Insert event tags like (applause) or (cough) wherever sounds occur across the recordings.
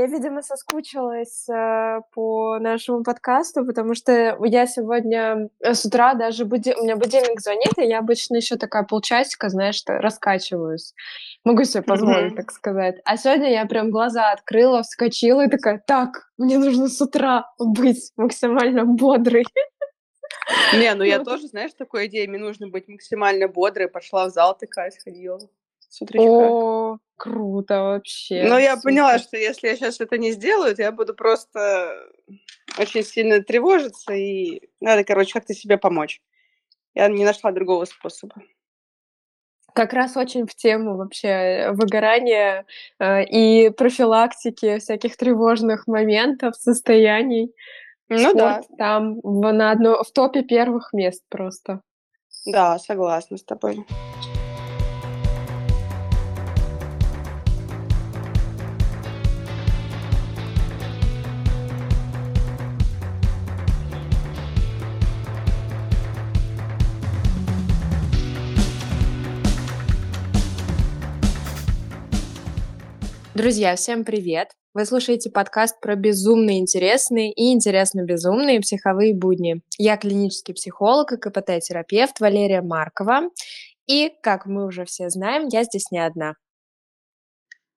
я, видимо, соскучилась э, по нашему подкасту, потому что я сегодня э, с утра даже буди... у меня будильник звонит, и я обычно еще такая полчасика, знаешь, раскачиваюсь. Могу себе позволить, mm-hmm. так сказать. А сегодня я прям глаза открыла, вскочила и такая, так, мне нужно с утра быть максимально бодрой. Не, ну я тоже, знаешь, такой идеей, мне нужно быть максимально бодрой, пошла в зал такая, сходила с утречка. О, круто вообще. Но я Супер. поняла, что если я сейчас это не сделаю, то я буду просто очень сильно тревожиться, и надо, короче, как-то себе помочь. Я не нашла другого способа. Как раз очень в тему вообще выгорания э, и профилактики всяких тревожных моментов, состояний. Ну Спорт да. Там в, на одно, в топе первых мест просто. Да, согласна с тобой. Друзья, всем привет! Вы слушаете подкаст про безумно интересные и интересно безумные психовые будни. Я клинический психолог и КПТ-терапевт Валерия Маркова. И, как мы уже все знаем, я здесь не одна.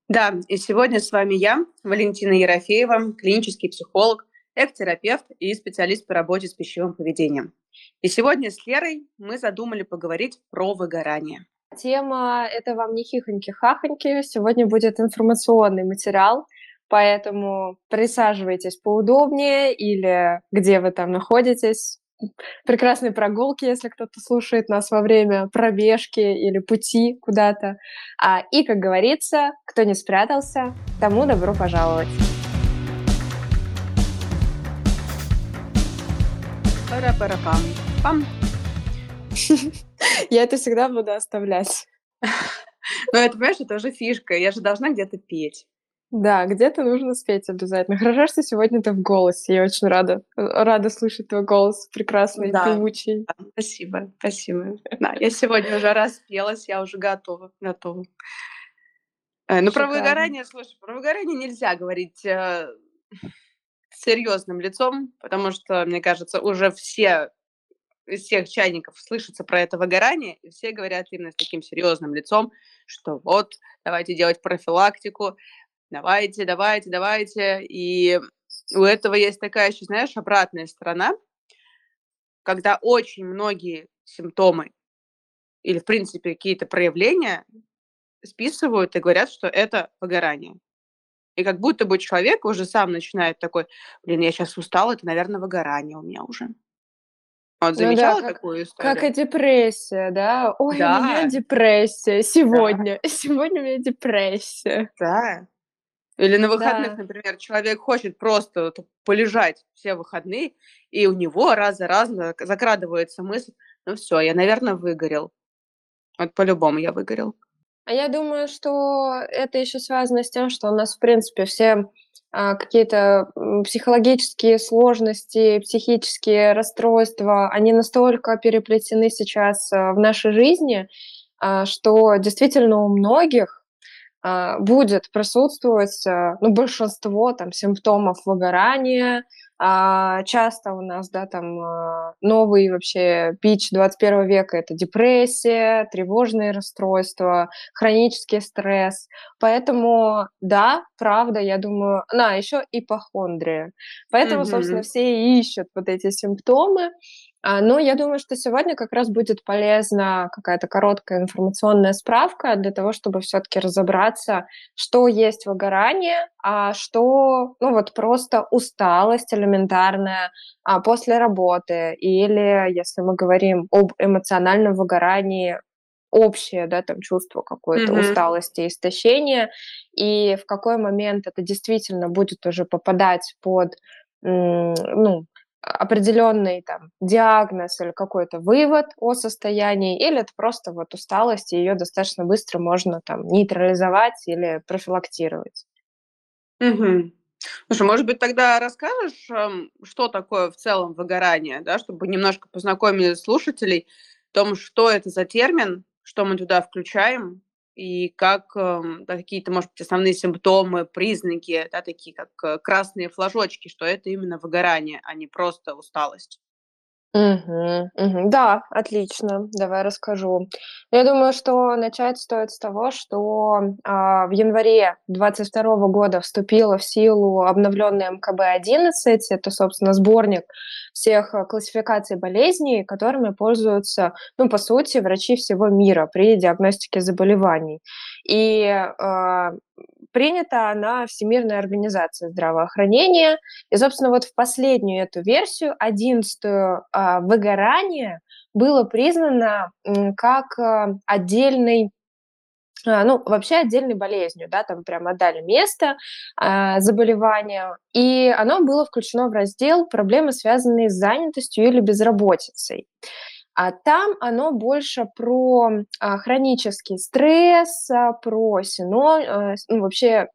Да, и сегодня с вами я, Валентина Ерофеева, клинический психолог, эктерапевт и специалист по работе с пищевым поведением. И сегодня с Лерой мы задумали поговорить про выгорание. Тема — это вам не хихоньки-хахоньки. Сегодня будет информационный материал, поэтому присаживайтесь поудобнее или где вы там находитесь. Прекрасные прогулки, если кто-то слушает нас во время пробежки или пути куда-то. А, и, как говорится, кто не спрятался, тому добро пожаловать. Пара-пара-пам. Пам. (laughs) (laughs) Я это всегда буду оставлять. Ну, это, понимаешь, это уже фишка. Я же должна где-то петь. Да, где-то нужно спеть обязательно. Хорошо, что сегодня ты в голосе. Я очень рада, рада слышать твой голос прекрасный, да. певучий. Да, спасибо, спасибо. Да, я сегодня уже распелась, я уже готова, готова. Э, ну, про выгорание, слушай, про выгорание нельзя говорить э, серьезным лицом, потому что, мне кажется, уже все из всех чайников слышится про это выгорание, и все говорят именно с таким серьезным лицом, что вот, давайте делать профилактику, давайте, давайте, давайте. И у этого есть такая еще, знаешь, обратная сторона, когда очень многие симптомы или, в принципе, какие-то проявления списывают и говорят, что это выгорание. И как будто бы человек уже сам начинает такой, блин, я сейчас устал, это, наверное, выгорание у меня уже. Вот ну замечала да, как, такую историю? Как и депрессия, да? Ой, да. у меня депрессия сегодня. Да. (laughs) Сегодня у меня депрессия. Да. Или на выходных, да. например, человек хочет просто полежать все выходные, и у него раз за разом закрадывается мысль, ну все, я, наверное, выгорел. Вот по-любому я выгорел. А я думаю, что это еще связано с тем, что у нас, в принципе, все какие-то психологические сложности, психические расстройства, они настолько переплетены сейчас а, в нашей жизни, а, что действительно у многих будет присутствовать ну, большинство там, симптомов выгорания, а, часто у нас, да, там а, новый вообще пич 21 века – это депрессия, тревожные расстройства, хронический стресс. Поэтому, да, правда, я думаю, на, еще ипохондрия. Поэтому, mm-hmm. собственно, все ищут вот эти симптомы, но я думаю, что сегодня как раз будет полезна какая-то короткая информационная справка для того, чтобы все-таки разобраться, что есть выгорание, а что, ну вот просто усталость элементарная а, после работы, или если мы говорим об эмоциональном выгорании, общее, да, там чувство какой-то mm-hmm. усталости, истощения, и в какой момент это действительно будет уже попадать под, ну, определенный там диагноз или какой-то вывод о состоянии, или это просто вот усталость, и ее достаточно быстро можно там нейтрализовать или профилактировать. Угу. Слушай, может быть, тогда расскажешь, что такое в целом выгорание, да, чтобы немножко познакомить слушателей о том, что это за термин, что мы туда включаем, и как да, какие-то, может быть, основные симптомы, признаки, да, такие как э, красные флажочки, что это именно выгорание, а не просто усталость. Мгм, мгм. Да, отлично. Давай расскажу. Я думаю, что начать стоит с того, что, а, в январе 22 года вступила в силу обновленная МКБ-11. Это, собственно, сборник всех, а, классификаций болезней, которыми пользуются, ну, по сути, врачи всего мира при диагностике заболеваний. И, а, принята она Всемирной организацией здравоохранения. И, собственно, вот в последнюю эту версию, одиннадцатую, а, выгорание было признано как а, отдельный а, ну, вообще отдельной болезнью, да, там прям отдали место э, заболевания, и оно было включено в раздел проблемы, связанные с занятостью или безработицей. А там оно больше про а, хронический стресс, а, про сино, э, ну, вообще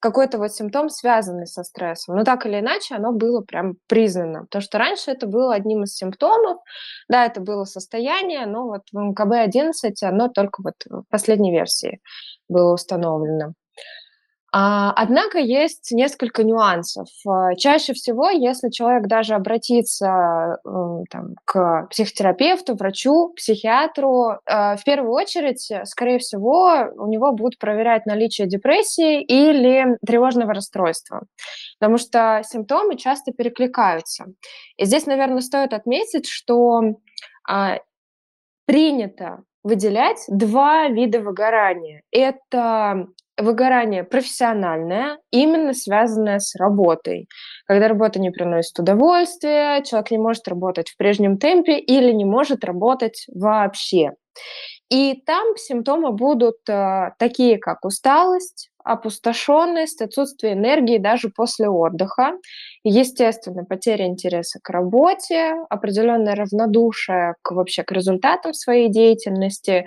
какой-то вот симптом, связанный со стрессом. Но так или иначе, оно было прям признано. Потому что раньше это было одним из симптомов. Да, это было состояние, но вот в МКБ-11 оно только вот в последней версии было установлено. А, однако есть несколько нюансов. А, чаще всего, если человек даже обратится там, к психотерапевту, врачу, психиатру, а, в первую очередь, скорее всего, у него будут проверять наличие депрессии или тревожного расстройства, потому что симптомы часто перекликаются. И здесь, наверное, стоит отметить, что принято выделять два вида выгорания. Это выгорание профессиональное, именно связанное с работой. Когда работа не приносит удовольствия, человек не может работать в прежнем темпе или не может работать вообще. И там симптомы будут э, такие, как усталость, опустошенность, отсутствие энергии даже после отдыха, естественно, потеря интереса к работе, определенное равнодушие к, вообще к результатам своей деятельности,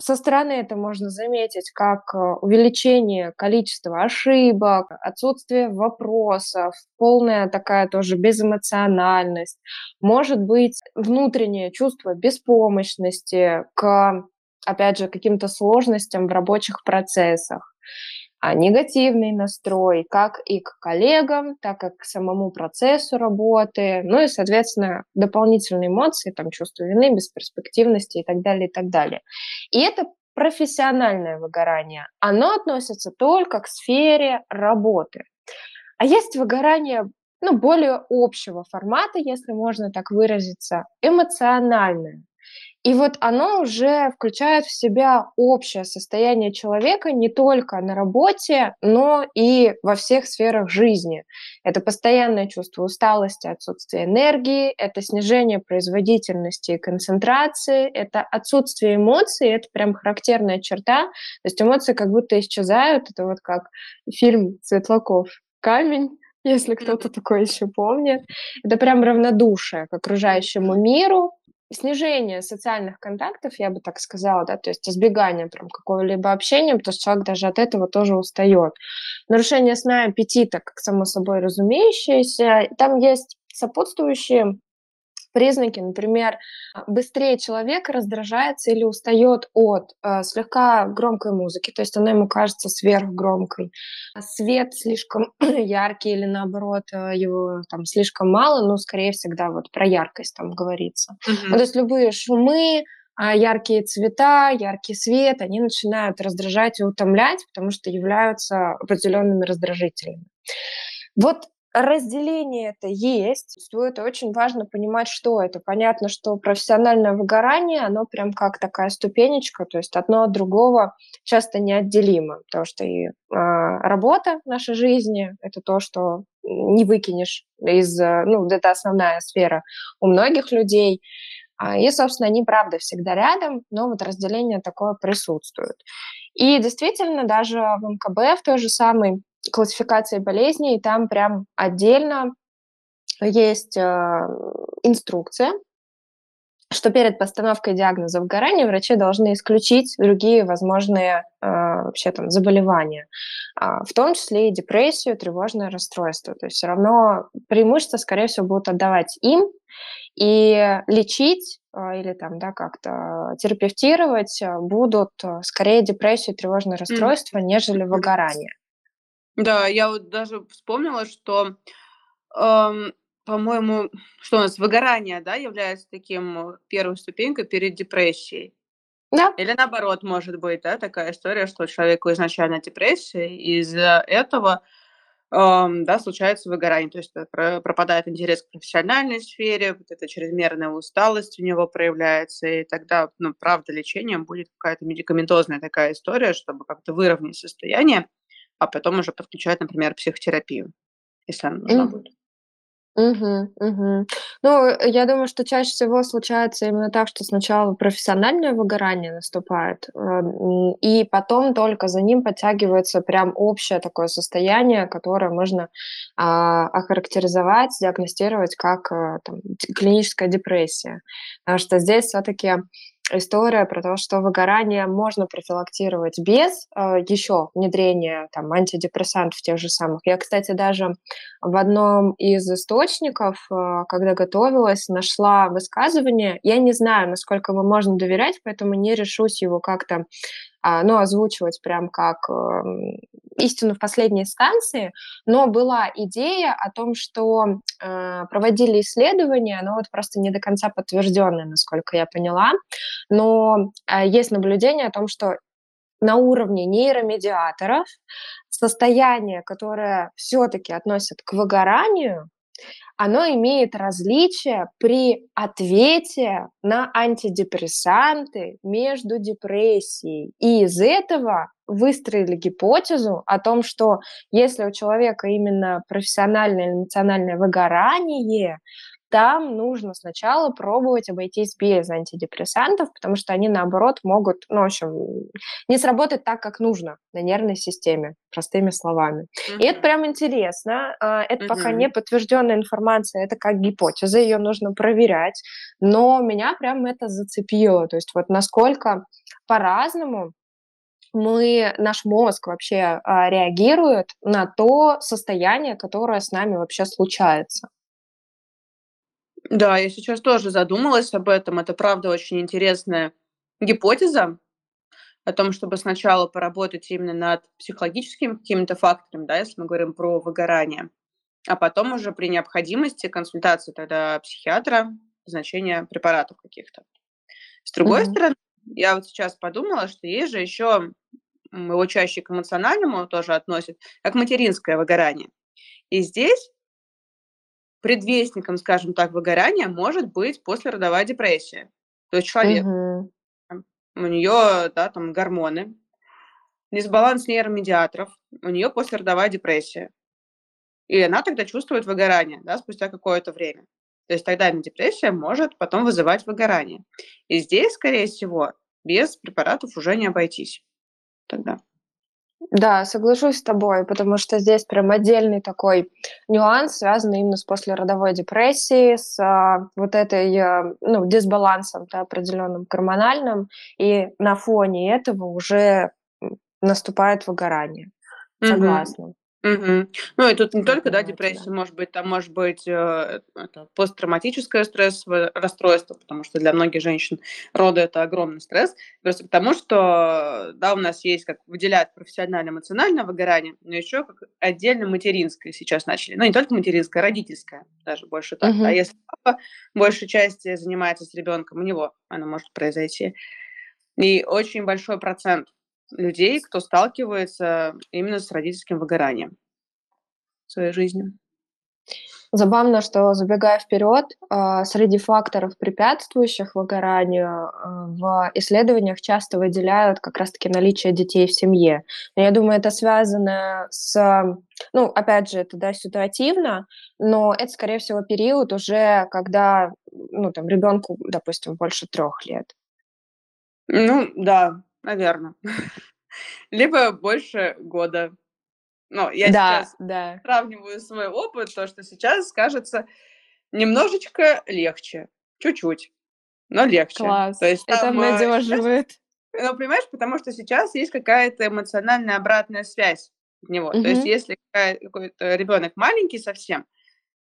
со стороны это можно заметить как э, увеличение количества ошибок, отсутствие вопросов, полная такая тоже безэмоциональность, может быть внутреннее чувство беспомощности к, опять же, каким-то сложностям в рабочих процессах негативный настрой как и к коллегам, так и к самому процессу работы, ну и, соответственно, дополнительные эмоции, там, чувство вины, бесперспективности и так далее, и так далее. И это профессиональное выгорание. Оно относится только к сфере работы. А есть выгорание ну, более общего формата, если можно так выразиться, эмоциональное. И вот оно уже включает в себя общее состояние человека не только на работе, но и во всех сферах жизни. Это постоянное чувство усталости, отсутствие энергии, это снижение производительности и концентрации, это отсутствие эмоций, это прям характерная черта. То есть эмоции как будто исчезают. Это вот как фильм Светлаков «Камень», если кто-то такой еще помнит. Это прям равнодушие к окружающему миру, снижение социальных контактов, я бы так сказала, да, то есть избегание прям какого-либо общения, потому что человек даже от этого тоже устает. Нарушение сна и аппетита, как само собой разумеющееся. Там есть сопутствующие признаки, например, быстрее человек раздражается или устает от э, слегка громкой музыки, то есть она ему кажется сверхгромкой, свет слишком (clears throat) яркий или наоборот его там слишком мало, но скорее всегда вот про яркость там говорится. Mm-hmm. Ну, то есть любые шумы, а яркие цвета, яркий свет, они начинают раздражать и утомлять, потому что являются определенными раздражителями. Вот разделение это есть. Это очень важно понимать, что это. Понятно, что профессиональное выгорание, оно прям как такая ступенечка, то есть одно от другого часто неотделимо, потому что и э, работа нашей жизни – это то, что не выкинешь из, ну, это основная сфера у многих людей. А, и, собственно, они, правда, всегда рядом, но вот разделение такое присутствует. И действительно, даже в МКБ, в той же самой классификации болезней, там прям отдельно есть э, инструкция, что перед постановкой диагноза выгорания врачи должны исключить другие возможные э, вообще там заболевания, э, в том числе и депрессию, тревожное расстройство. То есть все равно преимущество, скорее всего, будут отдавать им. И лечить а, или там, да, как-то терапевтировать будут скорее депрессию, тревожное расстройство, нежели выгорание. Да, я вот даже вспомнила, что, эм, по-моему, что у нас выгорание, да, является таким первой ступенькой перед депрессией. Да. Или наоборот, может быть, да, такая история, что человеку изначально депрессия, и из-за этого эм, да, случается выгорание, то есть э, пропадает интерес к профессиональной сфере, вот эта чрезмерная усталость у него проявляется, и тогда, ну, правда, лечением будет какая-то медикаментозная такая история, чтобы как-то выровнять состояние, а потом уже подключать, например, психотерапию, если она нужна М. будет. Мгм, мгм. Ну, э, я думаю, что чаще всего случается именно так, что сначала профессиональное выгорание наступает, э, и потом только за ним подтягивается прям общее такое состояние, которое можно, а, охарактеризовать, диагностировать как, э, там, клиническая депрессия. Потому что здесь всё-таки история про то, что выгорание можно профилактировать без, э, еще внедрения там антидепрессантов тех же самых. Я, кстати, даже в одном из источников, э, когда готовилась, нашла высказывание. Я не знаю, насколько ему можно доверять, поэтому не решусь его как-то, ну, озвучивать прям как, эм, истину в последней инстанции. Но была идея о том, что, э, проводили исследования, но вот просто не до конца подтвержденные, насколько я поняла. Но, э, есть наблюдение о том, что на уровне нейромедиаторов состояние, которое все-таки относят к выгоранию, оно имеет различия при ответе на антидепрессанты между депрессией. И из этого выстроили гипотезу о том, что если у человека именно профессиональное или эмоциональное выгорание, там нужно сначала пробовать обойтись без антидепрессантов, потому что они, наоборот, могут, ну, в общем, не сработать так, как нужно на нервной системе, простыми словами. И это прям интересно. А, это пока не подтвержденная информация, это как гипотеза, ее нужно проверять. Но меня прям это зацепило. То есть вот насколько по-разному мы наш мозг вообще, а, реагирует на то состояние, которое с нами вообще случается. Да, я сейчас тоже задумалась об этом. Это правда очень интересная гипотеза о том, чтобы сначала поработать именно над психологическими какими-то факторами, да, если мы говорим про выгорание, а потом уже при необходимости консультации тогда психиатра, назначение препаратов каких-то. С другой Мгм. стороны, я вот сейчас подумала, что есть же еще, его чаще к эмоциональному тоже относят, как материнское выгорание. И здесь предвестником, скажем так, выгорания может быть послеродовая депрессия. То есть человек, там, у нее, да, там гормоны, дисбаланс нейромедиаторов, у нее послеродовая депрессия. И она тогда чувствует выгорание, да, спустя какое-то время. То есть тогда депрессия может потом вызывать выгорание. И здесь, скорее всего, без препаратов уже не обойтись тогда. Да, соглашусь с тобой, потому что здесь прям отдельный такой нюанс, связанный именно с послеродовой депрессией, с, а, вот этой, э, ну, дисбалансом, да, определенным гормональным, и на фоне этого уже, наступает выгорание. Согласна. Мгм. Ну и тут не только, да, депрессия, может быть, там может быть, э, это посттравматическое стрессовое расстройство, потому что для многих женщин роды- это огромный стресс. Просто к тому, что, да, у нас есть, как выделяют профессионально-эмоциональное выгорание, но еще как отдельно материнское сейчас начали. Ну, не только материнское, родительское, даже больше так, да. Мгм. Если папа большей части занимается с ребенком, у него оно может произойти. И очень большой процент людей, кто сталкивается именно с родительским выгоранием в своей жизни. Забавно, что, забегая вперед, а, среди факторов, препятствующих выгоранию, а, в исследованиях часто выделяют как раз таки наличие детей в семье. Но я думаю, это связано с ну, опять же, это, да, ситуативно, но это, скорее всего, период уже, когда, ну, там, ребенку, допустим, больше 3 лет. Ну да, наверно. (laughs) Либо больше года. Но я Да, сейчас да. сравниваю свой опыт, то, что сейчас кажется немножечко легче, чуть-чуть, но легче. То Класс, есть это э, сейчас, обнадеживает. ну, понимаешь, потому что сейчас есть какая-то эмоциональная обратная связь от него. То есть если какой-то ребенок маленький совсем,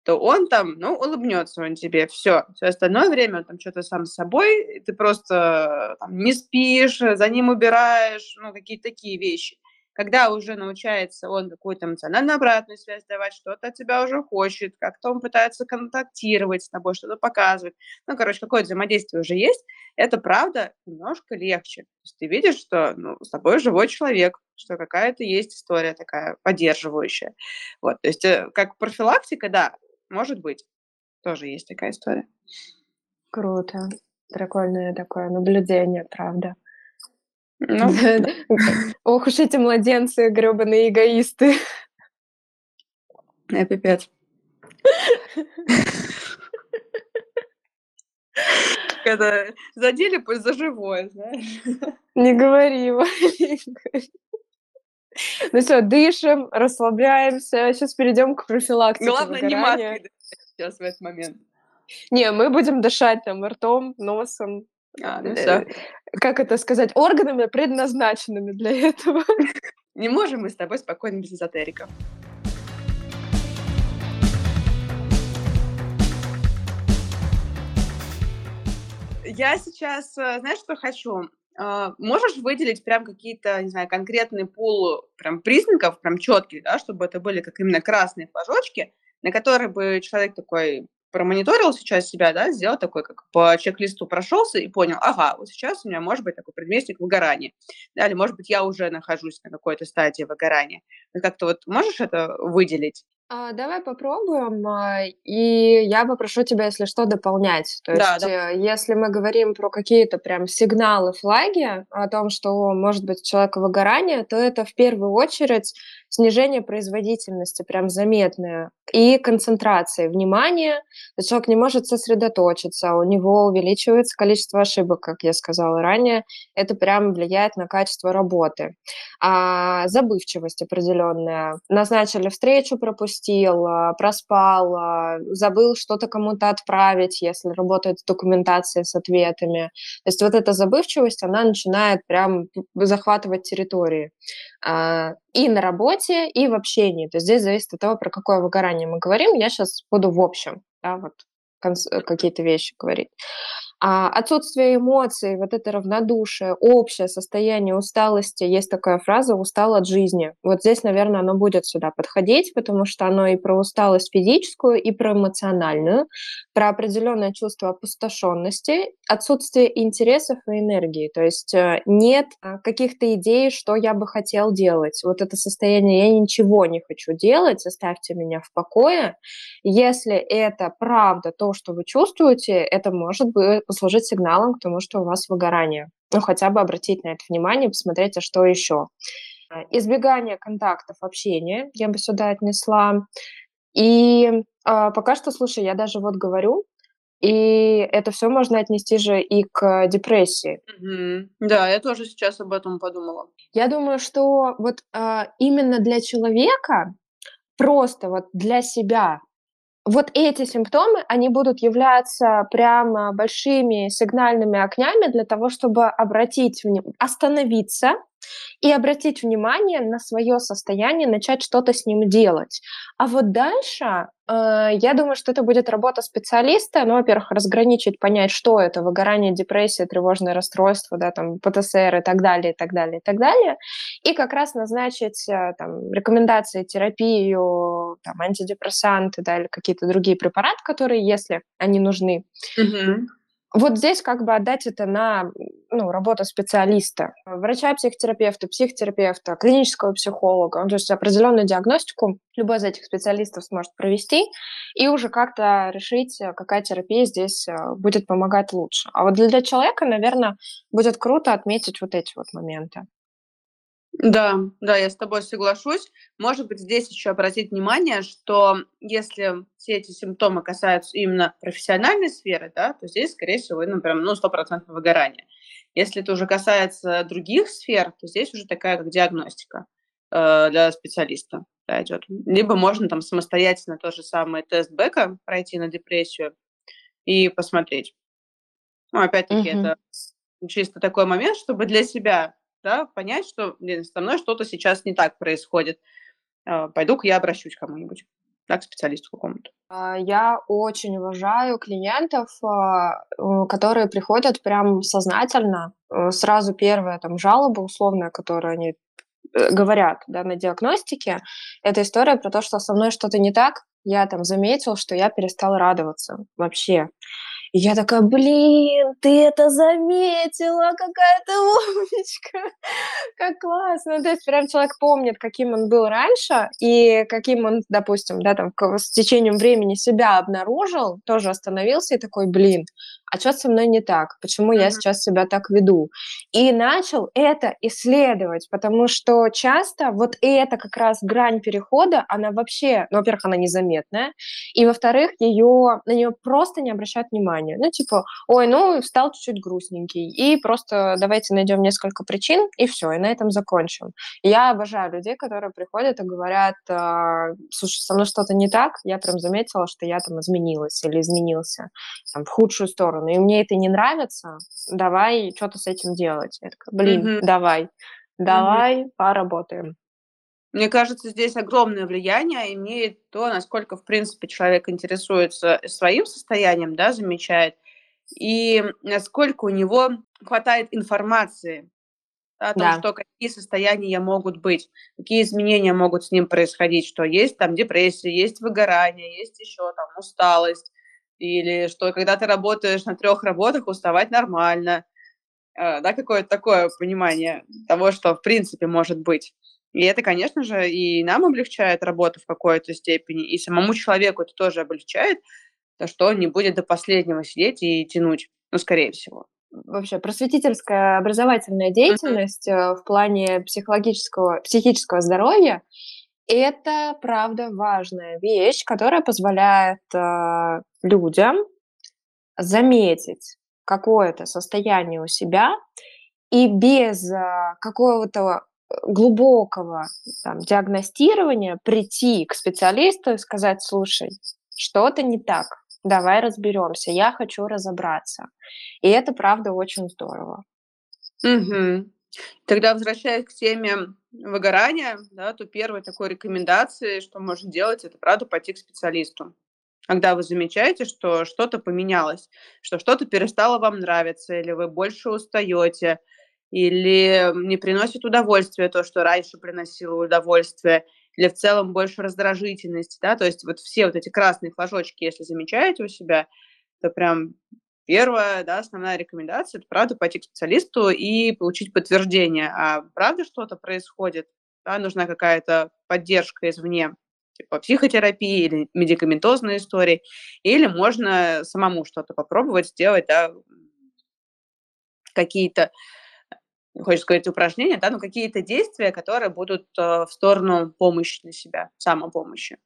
то он там, ну, улыбнется он тебе, все. Все остальное время он там что-то сам с собой, ты просто там, не спишь, за ним убираешь, ну, какие-то такие вещи. Когда уже научается он какую-то эмоциональную обратную связь давать, что-то от тебя уже хочет, как-то он пытается контактировать с тобой, что-то показывать. Ну, короче, какое-то взаимодействие уже есть, это правда немножко легче. То есть ты видишь, что ну, с тобой живой человек, что какая-то есть история такая поддерживающая. Вот, то есть э, как профилактика, да, может быть, тоже есть такая история. Круто. Прикольное такое наблюдение, правда. Ну, (laughs) Ох уж эти младенцы, гребаные эгоисты. э, пипец. Это задели пусть за живое, знаешь. Не говори, (laughs) Валя, (laughs) Ну все, дышим, расслабляемся. Сейчас перейдем к профилактике Главное, не выгорания. маской дышать сейчас в этот момент. Не, мы будем дышать там ртом, носом, А, ну э, все. как это сказать, органами, предназначенными для (laughs) этого. Не можем мы с тобой спокойно без эзотериков. Я сейчас, э, знаешь, что хочу? А, Можешь выделить прям какие-то, не знаю, конкретный пул прям признаков, прям четких, да, чтобы это были как именно красные флажочки, на которые бы человек такой промониторил сейчас себя, да, сделал такой, как по чек-листу прошелся и понял, ага, вот сейчас у меня может быть такой предместник выгорания, да, или может быть я уже нахожусь на какой-то стадии выгорания. Как-то вот можешь это выделить? А, давай попробуем, а, и я попрошу тебя, если что, дополнять. То Да, есть, да. э, если мы говорим про какие-то прям сигналы, флаги о том, что может быть у человека выгорание, то это в первую очередь снижение производительности, прям заметное, и концентрации внимания. То есть человек не может сосредоточиться, у него увеличивается количество ошибок, как я сказала ранее. Это прям влияет на качество работы. А, забывчивость определенная. Назначили встречу, пропустил, а, проспал, а, забыл что-то кому-то отправить, если работает с документацией, с ответами. То есть вот эта забывчивость, она начинает прям захватывать территории. И на работе, и в общении. То есть здесь зависит от того, про какое выгорание мы говорим. Я сейчас буду в общем, да, вот какие-то вещи говорить. А отсутствие эмоций, вот это равнодушие, общее состояние усталости, есть такая фраза «устал от жизни». Вот здесь, наверное, оно будет сюда подходить, потому что оно и про усталость физическую, и про эмоциональную, про определенное чувство опустошенности, отсутствие интересов и энергии. То есть э, нет а, каких-то идей, что я бы хотел делать. Вот это состояние «я ничего не хочу делать, оставьте меня в покое». Если это правда то, что вы чувствуете, это может быть послужить сигналом к тому, что у вас выгорание. Ну, хотя бы обратить на это внимание, посмотреть, а что еще. А, Избегание контактов, общения я бы сюда отнесла. И а, пока что, слушай, я даже вот говорю, и это все можно отнести же и к депрессии. Мгм. Да, я тоже сейчас об этом подумала. Я думаю, что вот а, именно для человека, просто вот для себя, вот эти симптомы, они будут являться прямо большими сигнальными огнями для того, чтобы обратить остановиться и обратить внимание на свое состояние, начать что-то с ним делать. А вот дальше, э, я думаю, что это будет работа специалиста. Ну, во-первых, разграничить, понять, что это: выгорание, депрессия, тревожное расстройство, да, там, ПТСР и так далее, и так далее, и так далее. И как раз назначить, э, там, рекомендации, терапию, там, антидепрессанты, да, или какие-то другие препараты, которые, если они нужны. Мгм. Вот здесь как бы отдать это на, ну, работу специалиста, врача-психотерапевта, психотерапевта, клинического психолога. Ну, то есть определенную диагностику любой из этих специалистов сможет провести и уже как-то решить, э, какая терапия здесь, э, будет помогать лучше. А вот для человека, наверное, будет круто отметить вот эти вот моменты. Да, да, я с тобой соглашусь. Может быть, здесь еще обратить внимание, что если все эти симптомы касаются именно профессиональной сферы, да, то здесь, скорее всего, ну, прям, ну, стопроцентное выгорание. Если это уже касается других сфер, то здесь уже такая как диагностика э, для специалиста да, идет. Либо можно там самостоятельно тот же самый тест Бека пройти на депрессию и посмотреть. Ну, опять-таки, Мгм. это чисто такой момент, чтобы для себя да, понять, что блин, со мной что-то сейчас не так происходит. А, Пойду-ка я обращусь к кому-нибудь. да, к специалисту какому-то. А, я очень уважаю клиентов, а, которые приходят прям сознательно. Э, сразу первая там жалоба условная, которую они э, говорят да, на диагностике, это история про то, что со мной что-то не так. Я там заметил, что я перестал радоваться вообще. И я такая, блин, ты это заметила, какая ты умничка, как классно. То есть прям человек помнит, каким он был раньше, и каким он, допустим, да, там, с течением времени себя обнаружил, тоже остановился и такой, блин, а что со мной не так, почему mm-hmm. я сейчас себя так веду. И начал это исследовать, потому что часто вот эта как раз грань перехода, она вообще, ну, во-первых, она незаметная, и, во-вторых, ее, на нее просто не обращают внимания. Ну, типа, ой, ну, стал чуть-чуть грустненький, и просто давайте найдем несколько причин, и все, и на этом закончим. Я обожаю людей, которые приходят и говорят, «А, слушай, со мной что-то не так, я прям заметила, что я там изменилась или изменился там, в худшую сторону, сторону, и мне это не нравится, давай что-то с этим делать. Я такая, блин, mm-hmm. давай, давай mm-hmm. поработаем. Мне кажется, здесь огромное влияние имеет то, насколько, в принципе, человек интересуется своим состоянием, да, замечает, и насколько у него хватает информации о том, да. что какие состояния могут быть, какие изменения могут с ним происходить, что есть там депрессия, есть выгорание, есть еще там усталость, или что когда ты работаешь на трех работах, уставать нормально. Э, да, какое-то такое понимание того, что в принципе может быть. И это, конечно же, и нам облегчает работу в какой-то степени, и самому человеку это тоже облегчает, то, что он не будет до последнего сидеть и тянуть, ну, скорее всего. Вообще, просветительская образовательная деятельность mm-hmm. в плане психологического, психического здоровья это, правда, важная вещь, которая позволяет э, людям заметить какое-то состояние у себя и без э, какого-то глубокого там, диагностирования прийти к специалисту и сказать, слушай, что-то не так, давай разберемся, я хочу разобраться. И это, правда, очень здорово. Угу. Тогда возвращаясь к теме выгорания, да, то первой такой рекомендацией, что можно делать, это, правда, пойти к специалисту. Когда вы замечаете, что что-то поменялось, что что-то перестало вам нравиться, или вы больше устаете, или не приносит удовольствия то, что раньше приносило удовольствие, или в целом больше раздражительности, да, то есть вот все вот эти красные флажочки, если замечаете у себя, то прям Первая, да, основная рекомендация – это, правда, пойти к специалисту и получить подтверждение. А правда что-то происходит? Да, нужна какая-то поддержка извне, типа психотерапии или медикаментозной истории, или можно самому что-то попробовать сделать, да, какие-то, хочется сказать, упражнения, да, но какие-то действия, которые будут э, в сторону помощи для себя, самопомощи.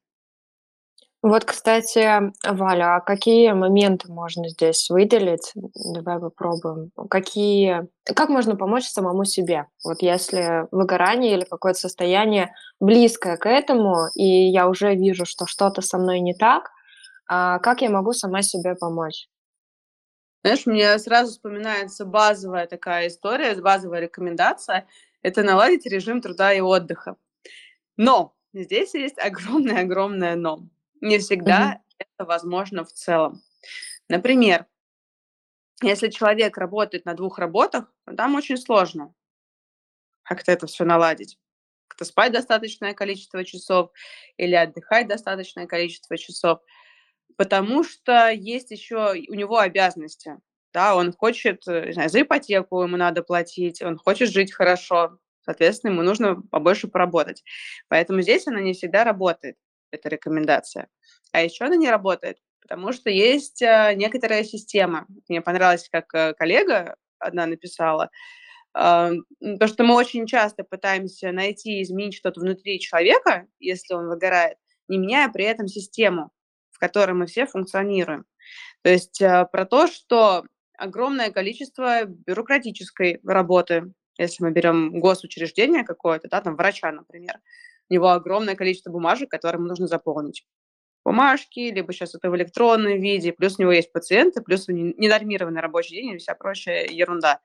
Вот, кстати, Валя, а какие моменты можно здесь выделить? Давай попробуем. Какие, как можно помочь самому себе? Вот если выгорание или какое-то состояние близкое к этому, и я уже вижу, что что-то со мной не так, а как я могу сама себе помочь? Знаешь, мне сразу вспоминается базовая такая история, базовая рекомендация – это наладить режим труда и отдыха. Но здесь есть (laughs) огромное-огромное но. Не всегда Мгм. это возможно в целом. Например, если человек работает на двух работах, то там очень сложно как-то это все наладить. Как-то спать достаточное количество часов или отдыхать достаточное количество часов, потому что есть еще у него обязанности. Да, он хочет, э, не знаю, за ипотеку ему надо платить, он хочет жить хорошо, соответственно, ему нужно побольше поработать. Поэтому здесь она не всегда работает эта рекомендация. А еще она не работает, потому что есть э, некоторая система. Мне понравилось, как э, коллега одна написала, э, то, что мы очень часто пытаемся найти и изменить что-то внутри человека, если он выгорает, не меняя при этом систему, которой мы все функционируем. То есть э, про то, что огромное количество бюрократической работы, если мы берем госучреждение какое-то, да, там врача, например, у него огромное количество бумажек, которые ему нужно заполнить. Бумажки, либо сейчас это в электронном виде, плюс у него есть пациенты, плюс ненормированный рабочий день и вся прочая ерунда.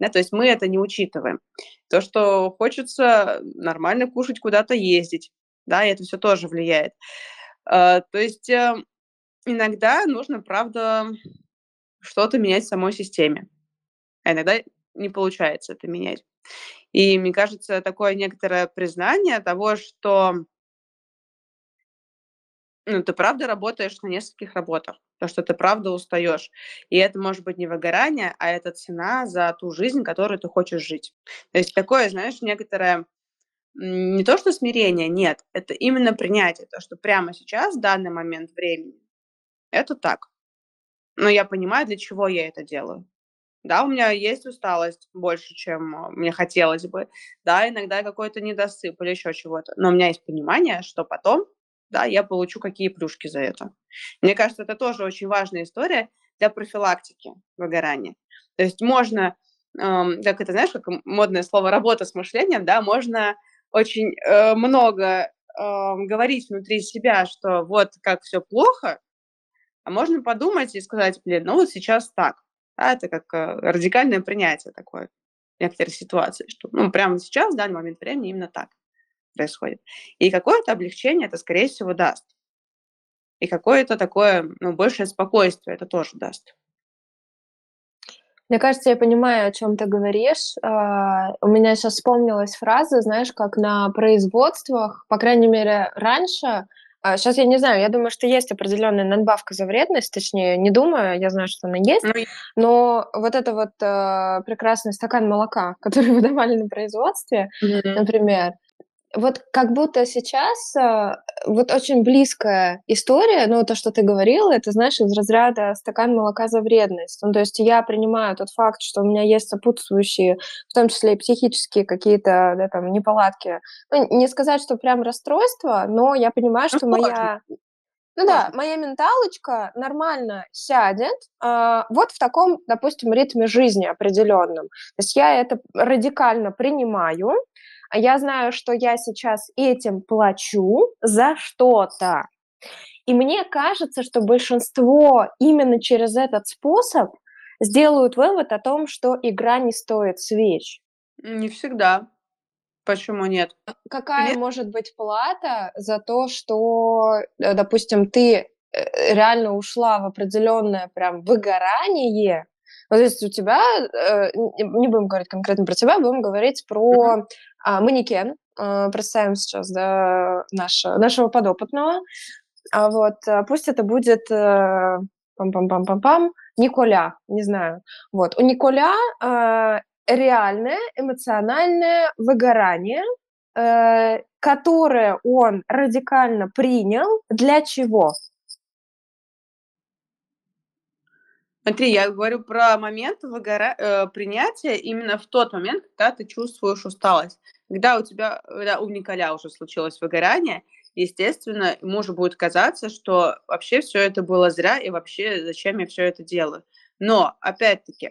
Да, то есть мы это не учитываем. То, что хочется нормально кушать, куда-то ездить, да, и это все тоже влияет. А, то есть, э, иногда нужно, правда, что-то менять в самой системе, а иногда не получается это менять. И мне кажется, такое некоторое признание того, что ну, ты правда работаешь на нескольких работах, то, что ты правда устаешь. И это может быть не выгорание, а это цена за ту жизнь, которую ты хочешь жить. То есть такое, знаешь, некоторое не то, что смирение, нет, это именно принятие, то, что прямо сейчас, в данный момент времени, это так. Но я понимаю, для чего я это делаю. Да, у меня есть усталость больше, чем а, мне хотелось бы. Да, иногда какой-то недосып или еще чего-то. Но у меня есть понимание, что потом, да, я получу какие плюшки за это. Мне кажется, это тоже очень важная история для профилактики выгорания. То есть можно, эм, как это, знаешь, как модное слово «работа с мышлением», да, можно очень э, много э, говорить внутри себя, что вот как все плохо, а можно подумать и сказать, блин, ну вот сейчас так. Да, это как э, радикальное принятие такое некоторых ситуаций, что ну, прямо сейчас, в данный момент времени именно так происходит. И какое-то облегчение это, скорее всего, даст. И какое-то такое, ну, большее спокойствие это тоже даст. Мне кажется, я понимаю, о чем ты говоришь. А, у меня сейчас вспомнилась фраза, знаешь, как на производствах, по крайней мере, раньше, а сейчас я не знаю, я думаю, что есть определенная надбавка за вредность, точнее, не думаю, я знаю, что она есть, Ну, но вот это вот э, прекрасный стакан молока, (laughs) который выдавали на производстве, Мгм. например, вот как будто сейчас, а, вот очень близкая история, ну, то, что ты говорил, это, знаешь, из разряда стакан молока за вредность. Ну, то есть я принимаю тот факт, что у меня есть сопутствующие, в том числе и психические какие-то, да, там, неполадки. Ну, не сказать, что прям расстройство, но я понимаю, что моя ну да, моя менталочка нормально сядет, а, вот в таком, допустим, ритме жизни определенном. То есть я это радикально принимаю, я знаю, что я сейчас этим плачу за что-то. И мне кажется, что большинство именно через этот способ сделают вывод о том, что игра не стоит свеч. Не всегда. Почему нет? Какая Нет? может быть плата за то, что, э, допустим, ты, э, реально ушла в определенное прям выгорание? Вот если у тебя, э, не будем говорить конкретно про тебя, будем говорить про, а, манекен. Э, представим сейчас, да, наша нашего подопытного. А вот, а, пусть это будет, э, пам-пам-пам-пам-пам, Николя, не знаю. Вот. У Николя, реальное эмоциональное выгорание, э, которое он радикально принял. Для чего? Смотри, я говорю про момент выгора э, принятия именно в тот момент, когда ты чувствуешь усталость. Когда у тебя, когда у Николя уже случилось выгорание, естественно, ему уже будет казаться, что вообще все это было зря и вообще зачем я все это делаю. Но опять-таки,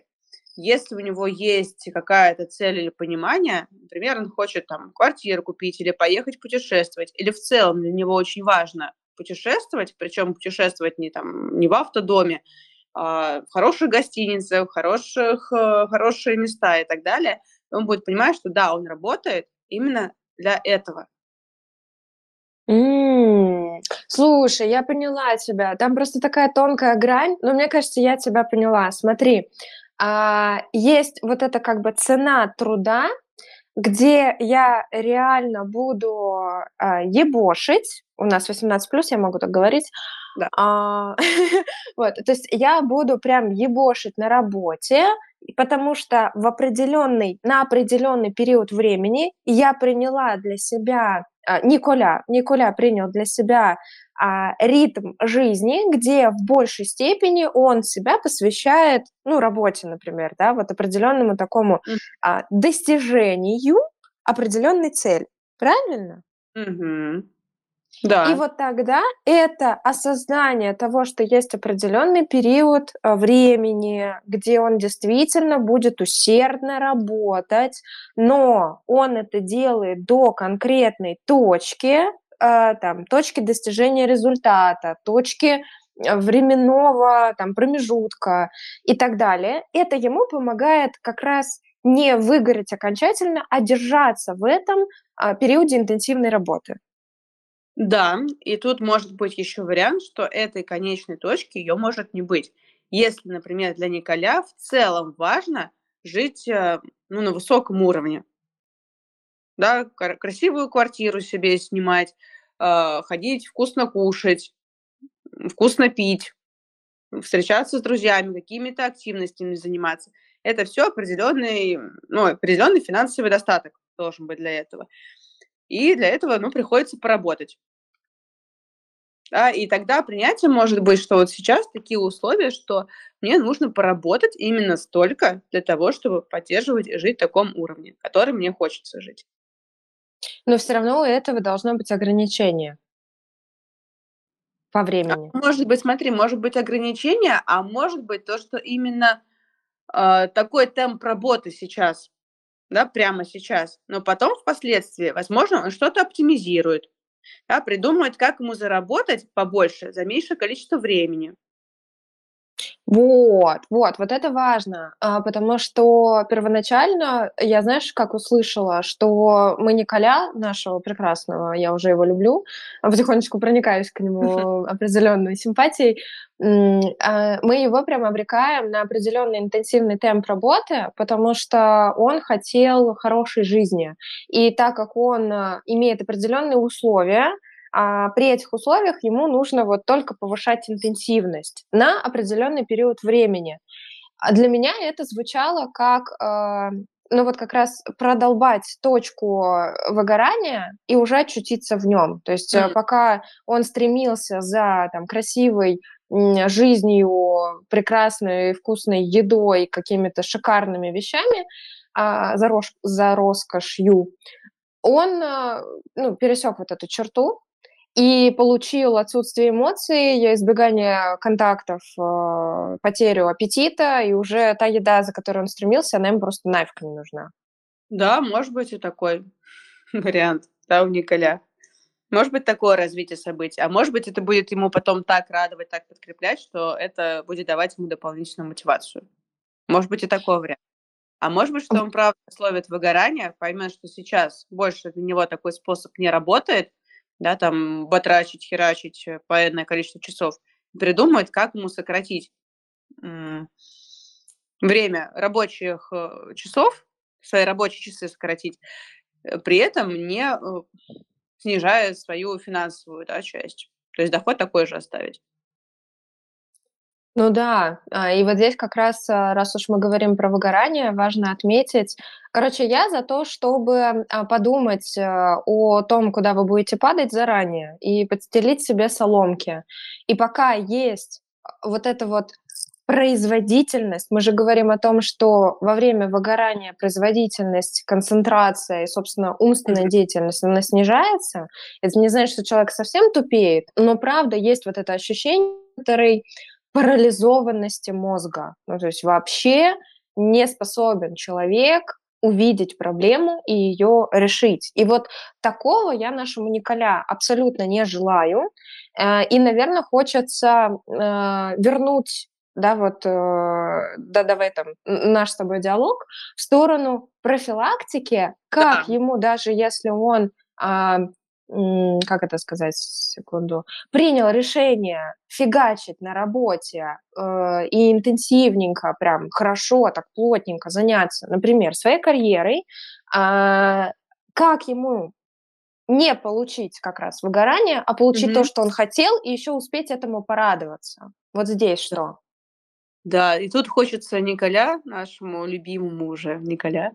если у него есть какая-то цель или понимание, например, он хочет там квартиру купить или поехать путешествовать, или в целом для него очень важно путешествовать, причем путешествовать не там не в автодоме, в хороших гостиницах, в хороших, э, хорошие места и так далее, он будет понимать, что да, он работает именно для этого. Слушай, я поняла тебя. Там просто такая тонкая грань, но мне кажется, я тебя поняла. Смотри, а, есть вот эта как бы цена труда, где я реально буду, а, ебошить. У нас 18+, я могу так говорить. Да. А, (laughs) вот, то есть я буду прям ебошить на работе, потому что в определенный на определенный период времени я приняла для себя, а, Николя Николя принял для себя, а, ритм жизни, где в большей степени он себя посвящает, ну, работе, например, да, вот определенному такому, а, достижению определенной цели. Правильно? И Да. вот тогда это осознание того, что есть определенный период, а, времени, где он действительно будет усердно работать, но он это делает до конкретной точки, а, там, точки достижения результата, точки, э, временного там промежутка и так далее. Это ему помогает как раз не выгореть окончательно, а держаться в этом, периоде интенсивной работы. Да, и тут может быть еще вариант, что этой конечной точки ее может не быть. Если, например, для Николя в целом важно жить, э, ну, на высоком уровне. Да, красивую квартиру себе снимать, э, ходить вкусно кушать, вкусно пить, встречаться с друзьями, какими-то активностями заниматься. Это все определенный, ну, определенный финансовый достаток должен быть для этого. И для этого, ну, приходится поработать. Да, и тогда принятие может быть, что вот сейчас такие условия, что мне нужно поработать именно столько для того, чтобы поддерживать и жить в таком уровне, который мне хочется жить. Но все равно у этого должно быть ограничение по А времени. может быть, смотри, может быть ограничение, а может быть то, что именно, а, такой темп работы сейчас, да, прямо сейчас, но потом впоследствии, возможно, он что-то оптимизирует, да, придумает, как ему заработать побольше за меньшее количество времени. Вот, вот, вот это важно, а, потому что первоначально я, знаешь, как услышала, что мы Николя, нашего прекрасного, я уже его люблю, а, потихонечку проникаюсь к нему определенной симпатией, а, мы его прям обрекаем на определенный интенсивный темп работы, потому что он хотел хорошей жизни. И так как он имеет определенные условия, а, при этих условиях ему нужно вот только повышать интенсивность на определенный период времени. А для меня это звучало как, а, ну вот как раз продолбать точку выгорания и уже очутиться в нем. То есть э, М, пока он стремился за там, красивой жизнью, прекрасной вкусной едой, какими-то шикарными вещами, а, за, рош- за роскошью, он а, ну, пересек вот эту черту, и получил отсутствие эмоций, избегание контактов, э, потерю аппетита, и уже та еда, за которой он стремился, она ему просто нафиг не нужна. да, может быть и такой (laughs) вариант, да, у Николя. Может быть такое развитие событий, а может быть это будет ему потом так радовать, так подкреплять, что это будет давать ему дополнительную мотивацию. Может быть и такой вариант. А может быть, что он правда словит выгорание, поймет, что сейчас больше для него такой способ не работает, да, там батрачить, херачить э, по энное количество часов, придумает, как ему сократить время рабочих э, часов, свои рабочие часы сократить, э, при этом не снижая свою финансовую да, часть. То есть доход такой же оставить. Ну да, а, и вот здесь как раз, а, раз уж мы говорим про выгорание, важно отметить. Короче, я за то, чтобы а, подумать о том, куда вы будете падать заранее, и подстелить себе соломки. И пока есть вот эта вот производительность, мы же говорим о том, что во время выгорания производительность, концентрация и, собственно, умственная деятельность, она снижается. Это не значит, что человек совсем тупеет, но правда есть вот это ощущение, которое парализованности мозга. Ну, то есть вообще не способен человек увидеть проблему и ее решить. И вот такого я нашему Николя абсолютно не желаю. Э, И, наверное, хочется э, вернуть да, вот, э, да, давай там наш с тобой диалог в сторону профилактики, как Да. ему, даже если он, а, как это сказать, секунду, принял решение фигачить на работе, э, и интенсивненько, прям хорошо, так плотненько заняться, например, своей карьерой, а, как ему не получить как раз выгорание, а получить то, Мгм. что он хотел, и еще успеть этому порадоваться? Вот здесь что? Да, и тут хочется Николя, нашему любимому уже Николя,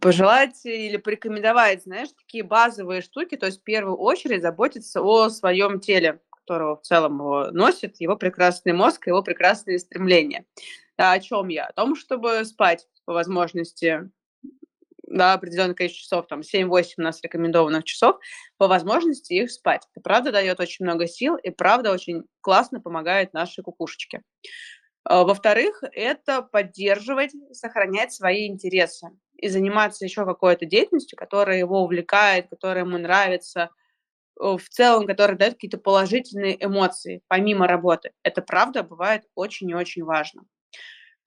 пожелать или порекомендовать, знаешь, такие базовые штуки. То есть в первую очередь заботиться о своем теле, которого в целом его носит, его прекрасный мозг, его прекрасные стремления. А о чем я? О том, чтобы спать по возможности да, определенное количество часов, там 7-8 у нас рекомендованных часов, по возможности их спать. Это правда дает очень много сил и правда очень классно помогает нашей кукушечке. А, во-вторых, это поддерживать, сохранять свои интересы и заниматься еще какой-то деятельностью, которая его увлекает, которая ему нравится, э, в целом, которая дает какие-то положительные эмоции помимо работы. Это правда бывает очень и очень важно.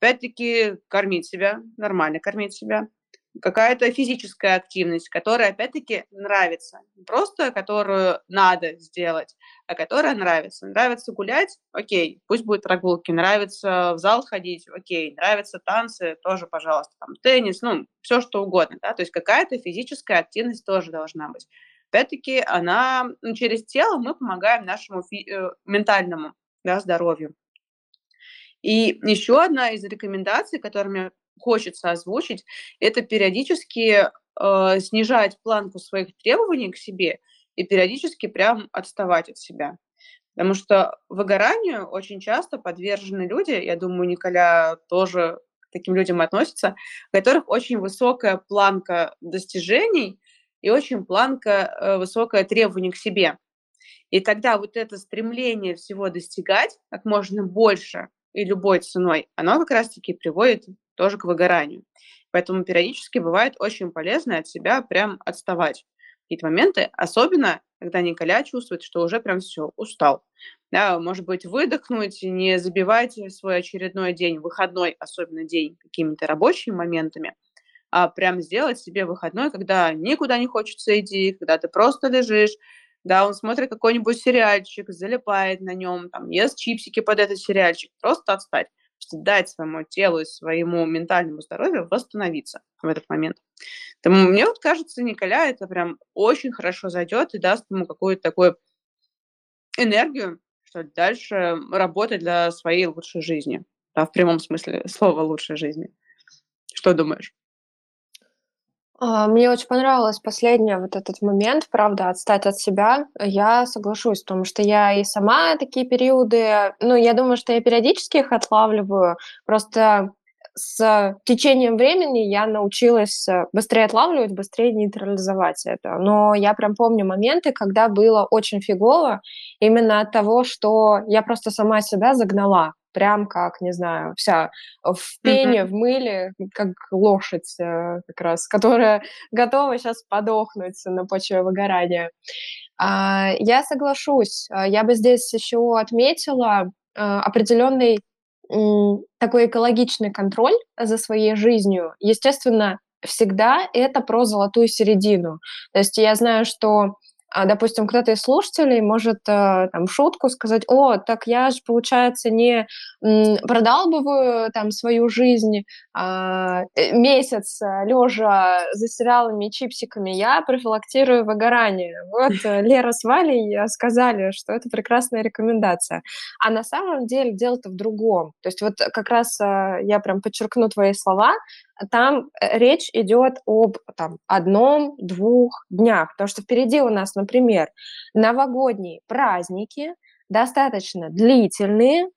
Опять-таки кормить себя, нормально кормить себя, какая-то физическая активность, которая, опять-таки, нравится. Не просто которую надо сделать, а которая нравится. Нравится гулять? Окей, пусть будет прогулки. Нравится в зал ходить? Окей. Нравятся танцы? Тоже, пожалуйста. Там, теннис, ну, все что угодно. Да? То есть какая-то физическая активность тоже должна быть. Опять-таки, она ну, через тело мы помогаем нашему фи- э, ментальному да, здоровью. И еще одна из рекомендаций, которыми хочется озвучить, это периодически э, снижать планку своих требований к себе и периодически прям отставать от себя. Потому что выгоранию очень часто подвержены люди, я думаю, Николя тоже к таким людям относится, у которых очень высокая планка достижений и очень планка э, высокое требование к себе. И тогда вот это стремление всего достигать как можно больше и любой ценой, оно как раз-таки приводит тоже к выгоранию. Поэтому периодически бывает очень полезно от себя прям отставать. Какие-то моменты, особенно когда Николя чувствует, что уже прям все, устал. Да, может быть, выдохнуть, не забивать свой очередной день, выходной особенно день какими-то рабочими моментами, а прям сделать себе выходной, когда никуда не хочется идти, когда ты просто лежишь, да, он смотрит какой-нибудь сериальчик, залипает на нем, там, ест чипсики под этот сериальчик, просто отстать что дать своему телу и своему ментальному здоровью восстановиться в этот момент. Поэтому мне вот кажется, Николя это прям очень хорошо зайдет и даст ему какую-то такую энергию, что дальше работать для своей лучшей жизни. Да, в прямом смысле слова лучшей жизни. Что думаешь? А, мне очень понравилось последний вот этот момент, правда, отстать от себя. Я соглашусь, потому что я и сама такие периоды, ну, я думаю, что я периодически их отлавливаю, просто с течением времени я научилась э, быстрее отлавливать, быстрее нейтрализовать это. Но я прям помню моменты, когда было очень фигово именно от того, что я просто сама себя загнала прям как, не знаю, вся в пене, mm-hmm. в мыле, как лошадь э, как раз, которая (laughs) готова сейчас подохнуть на почве выгорания. А, я соглашусь. А, я бы здесь еще отметила а, определенный такой экологичный контроль за своей жизнью. Естественно, всегда это про золотую середину. То есть я знаю, что а, допустим, кто-то из слушателей может э, там в шутку сказать, о, так я же, получается, не продалбываю там свою жизнь а, э, месяц э, лежа за сериалами и чипсиками, я профилактирую выгорание. Вот (laughs) Лера с Валей сказали, что это прекрасная рекомендация. А на самом деле дело-то в другом. То есть вот как раз я прям подчеркну твои слова, там э, речь идет об там, одном-двух днях, потому что впереди у нас, например, новогодние праздники, достаточно длительные,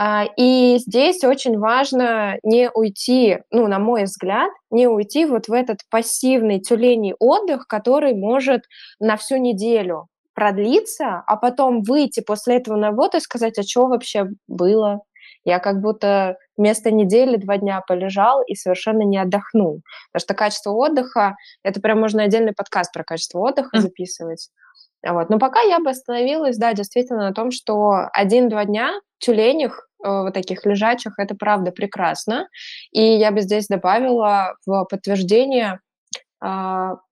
а, и здесь очень важно не уйти, ну, на мой взгляд, не уйти вот в этот пассивный тюленей отдых, который может на всю неделю продлиться, а потом выйти после этого на работу и сказать, а что вообще было, я как будто вместо недели два дня полежал и совершенно не отдохнул. Потому что качество отдыха, это прям можно отдельный подкаст про качество отдыха записывать. Вот. Но пока я бы остановилась, да, действительно, на том, что один-два дня тюленях, э, вот таких лежачих, это правда прекрасно. И я бы здесь добавила в подтверждение э,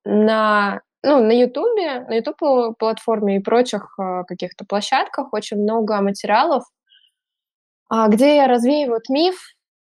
на ну, на Ютубе, на YouTube платформе и прочих э, каких-то площадках очень много материалов где развеивают миф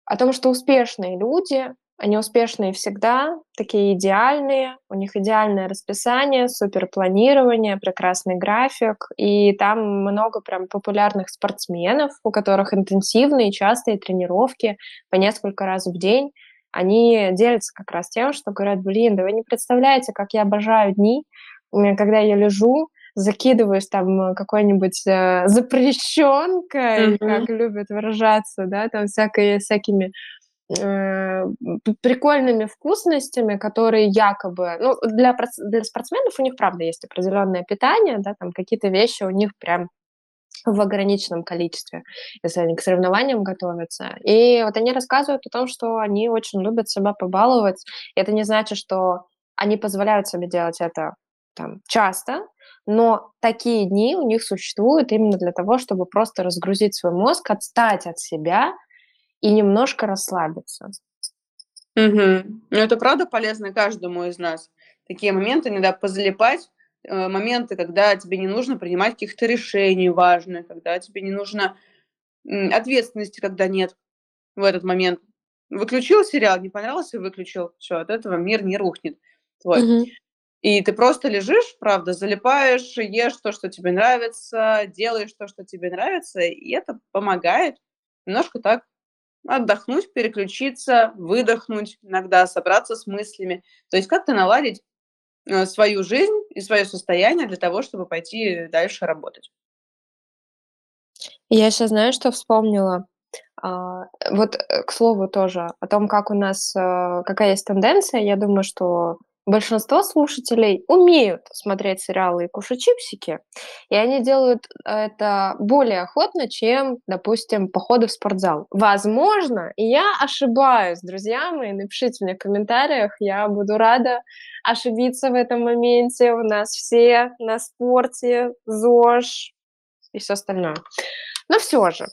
о том, что успешные люди, они успешные всегда, такие идеальные, у них идеальное расписание, суперпланирование, прекрасный график, и там много прям популярных спортсменов, у которых интенсивные, частые тренировки по несколько раз в день. Они делятся как раз тем, что говорят, блин, да вы не представляете, как я обожаю дни, когда я лежу, закидываешь там э, какой-нибудь э, запрещенкой, mm-hmm. как любят выражаться, да, там всякой, всякими э, прикольными вкусностями, которые якобы, ну, для, для спортсменов у них, правда, есть определенное питание, да, там какие-то вещи у них прям в ограниченном количестве, если они к соревнованиям готовятся. И вот они рассказывают о том, что они очень любят себя побаловать. И это не значит, что они позволяют себе делать это там, часто, но такие дни у них существуют именно для того, чтобы просто разгрузить свой мозг, отстать от себя и немножко расслабиться. Мгм. Ну, это правда полезно каждому из нас. Такие моменты иногда позалипать, э, моменты, когда тебе не нужно принимать каких-то решений важных, когда тебе не нужно ответственности, когда нет в этот момент. Выключил сериал, не понравился- выключил. Всё, от этого мир не рухнет твой. Мгм. И ты просто лежишь, правда, залипаешь, ешь то, что тебе нравится, делаешь то, что тебе нравится, и это помогает немножко так отдохнуть, переключиться, выдохнуть, иногда собраться с мыслями. То есть как-то наладить, э, свою жизнь и своё состояние для того, чтобы пойти дальше работать. Я щас знаешь, что вспомнила? А, вот, э, к слову тоже о том, как у нас, э, какая есть тенденция. Я думаю, что большинство слушателей умеют смотреть сериалы и кушать чипсики, и они делают это более охотно, чем, допустим, походы в спортзал. Возможно, я ошибаюсь, друзья мои, напишите мне в комментариях, я буду рада ошибиться в этом моменте. У нас все на спорте, ЗОЖ и всё остальное. Но всё же,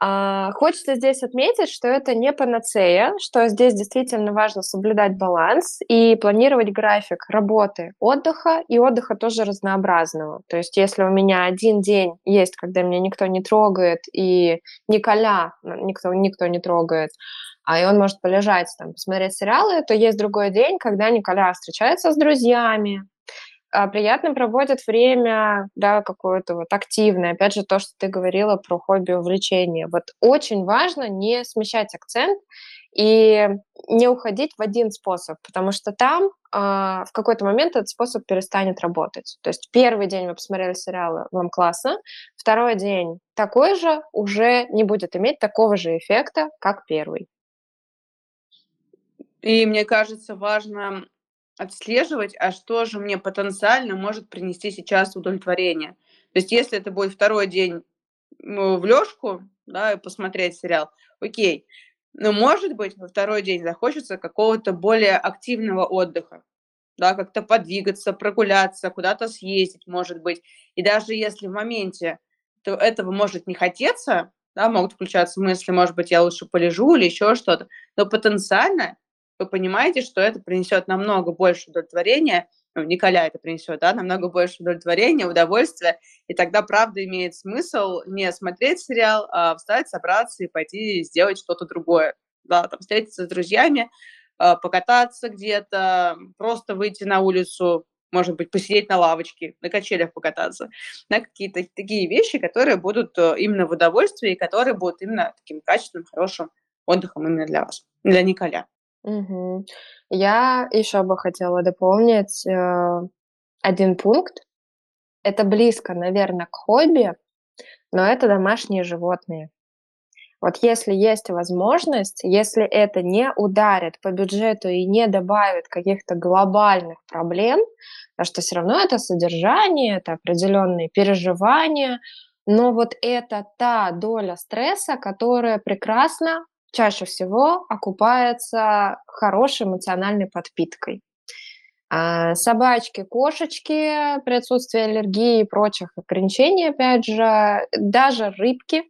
а, хочется здесь отметить, что это не панацея, что здесь действительно важно соблюдать баланс и планировать график работы, отдыха, и отдыха тоже разнообразного. То есть если у меня 1 день есть, когда меня никто не трогает, и Николя никто никто не трогает, а, и он может полежать там, посмотреть сериалы, то есть другой день, когда Николя встречается с друзьями, а, приятно проводит время, да, какое-то вот активное. Опять же, то, что ты говорила про хобби, увлечения. Вот очень важно не смещать акцент и не уходить в 1 способ, потому что там, а, в какой-то момент этот способ перестанет работать. То есть 1 день вы посмотрели сериалы, вам классно, 2 день такой же, уже не будет иметь такого же эффекта, как 1. И мне кажется, важно отслеживать, а что же мне потенциально может принести сейчас удовлетворение. То есть если это будет 2 день, м, влёжку, да, и посмотреть сериал, окей. Но, может быть, во 2 день захочется какого-то более активного отдыха, да, как-то подвигаться, прогуляться, куда-то съездить, может быть. И даже если в моменте то этого может не хотеться, да, могут включаться мысли: "Может быть, я лучше полежу или ещё что-то". Но потенциально вы понимаете, что это принесёт намного больше удовлетворения, ну, Николя это принесёт, да, намного больше удовлетворения, удовольствия. И тогда, правда, имеет смысл не смотреть сериал, а встать, собраться и пойти сделать что-то другое. Да, там встретиться с друзьями, а, покататься где-то, просто выйти на улицу, может быть, посидеть на лавочке, на качелях покататься. Да, какие-то такие вещи, которые будут, э, именно в удовольствии, которые будут именно таким качественным, хорошим отдыхом именно для вас, для Николя. Мгм. Я ещё бы хотела дополнить, э, 1 пункт. Это близко, наверно, к хобби, но это домашние животные. Вот если есть возможность, если это не ударит по бюджету и не добавит каких-то глобальных проблем, потому что всё равно это содержание, это определённые переживания, но вот это та доля стресса, которая прекрасно, чаще всего окупается хорошей эмоциональной подпиткой. А, собачки, кошечки, при отсутствии аллергии и прочих ограничений, опять же, даже рыбки,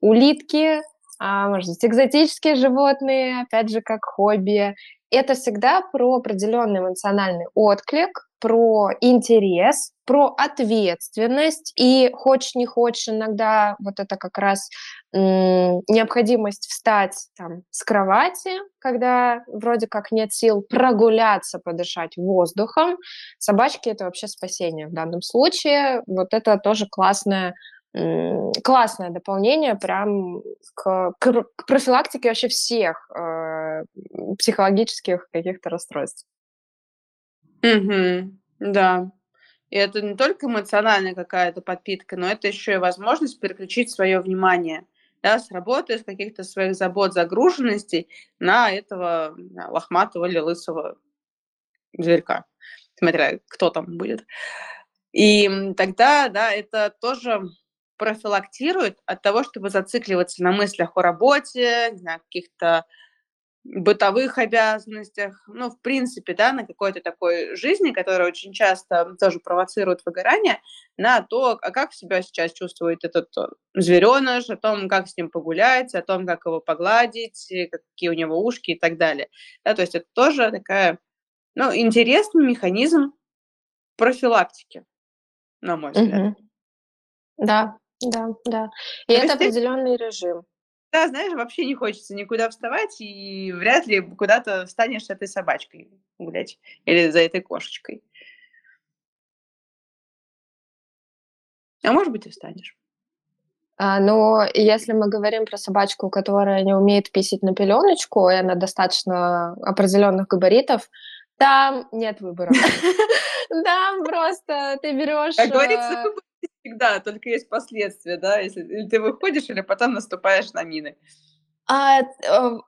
улитки, а, может быть, экзотические животные, опять же, как хобби. Это всегда про определённый эмоциональный отклик, про интерес, про ответственность. И хочешь не хочешь, иногда вот это как раз, м, необходимость встать там с кровати, когда вроде как нет сил, прогуляться, подышать воздухом. Собачки- это вообще спасение в данном случае. Вот это тоже классное, классное дополнение прям к кр к профилактике вообще всех, э, психологических каких-то расстройств. Мгм. Да. И это не только эмоциональная какая-то подпитка, но это ещё и возможность переключить своё внимание, да, с работы, с каких-то своих забот, загруженностей на этого, лохматого или лысого зверька, смотря кто там будет. И, тогда, да, это тоже профилактирует от того, чтобы зацикливаться на мыслях о работе, знаю, каких-то бытовых обязанностях, ну, в принципе, да, на какой-то такой жизни, которая очень часто тоже провоцирует выгорание, на то, а как себя сейчас чувствует этот э, звереныш, о том, как с ним погулять, о том, как его погладить, какие у него ушки и так далее. Да, то есть это тоже такая, ну, интересный механизм профилактики, на мой взгляд. Угу. Да, да, да. И это определенный режим. Да, знаешь, вообще не хочется никуда вставать, и вряд ли куда-то встанешь с этой собачкой гулять или за этой кошечкой. А может быть, и встанешь. А, но если мы говорим про собачку, которая не умеет писать на пеленочку, и она достаточно определенных габаритов, там нет выбора. (laughs) Там просто ты берешь... Как говорится, э, всегда, только есть последствия, да, если ты выходишь, или потом наступаешь на мины. А, э,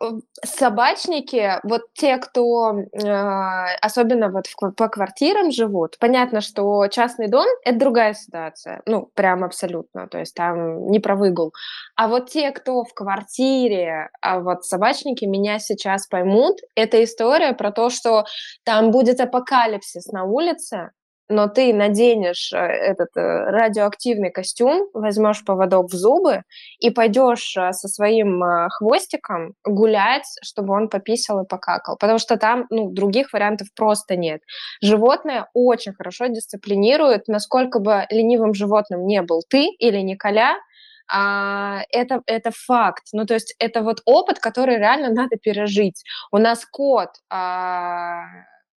собачники, вот те, кто э, особенно вот по квартирам живут, понятно, что частный дом – это другая ситуация, ну, прям абсолютно, то есть там не про выгул. А вот те, кто в квартире, а вот собачники меня сейчас поймут, это история про то, что там будет апокалипсис на улице, но ты наденешь э, этот э, радиоактивный костюм, возьмешь поводок в зубы и пойдешь э, со своим хвостиком гулять, чтобы он пописал и покакал. Потому что там ну, других вариантов просто нет. Животное очень хорошо дисциплинирует, насколько бы ленивым животным не был ты или Николя, а, это, это факт. Ну, то есть это вот опыт, который реально надо пережить. У нас кот а,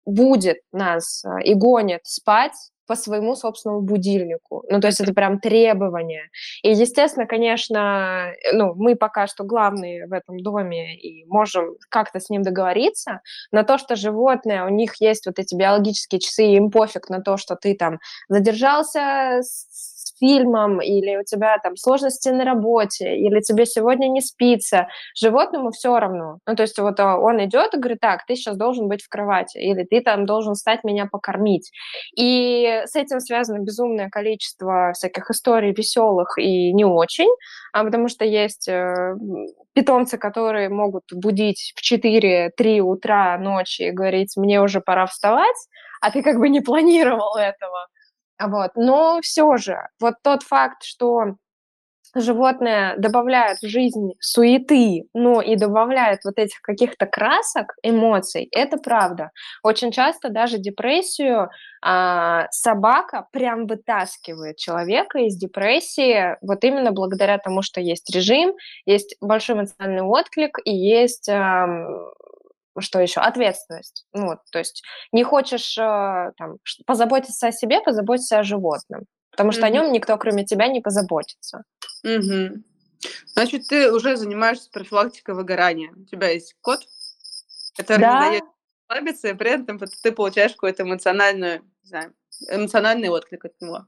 будет нас а, и гонит спать по своему собственному будильнику. Ну, то есть это прям требование. И, естественно, конечно, ну, мы пока что главные в этом доме и можем как-то с ним договориться, но то, что животное, у них есть вот эти биологические часы, и им пофиг на то, что ты там задержался с фильмом, или у тебя там сложности на работе, или тебе сегодня не спится, животному все равно. Ну, то есть вот а, он идет и говорит, так, ты сейчас должен быть в кровати, или ты там должен стать меня покормить. И с этим связано безумное количество всяких историй веселых и не очень, а потому что есть э, питомцы, которые могут будить в 4-3 утра ночи и говорить, мне уже пора вставать, а ты как бы не планировал этого. Вот. Но все же, вот тот факт, что животное добавляет в жизнь суеты, но и добавляет вот этих каких-то красок, эмоций, это правда. Очень часто даже депрессию а, собака прям вытаскивает человека из депрессии, вот именно благодаря тому, что есть режим, есть большой эмоциональный отклик и есть а, что еще? Ответственность. Ну, вот, то есть не хочешь э, там, позаботиться о себе, позаботься о животном. Потому что mm-hmm. о нем никто, кроме тебя, не позаботится. Mm-hmm. Значит, ты уже занимаешься профилактикой выгорания. У тебя есть кот, который да. не дает расслабиться, и при этом ты получаешь какой-то эмоциональный, не знаю, эмоциональный отклик от него.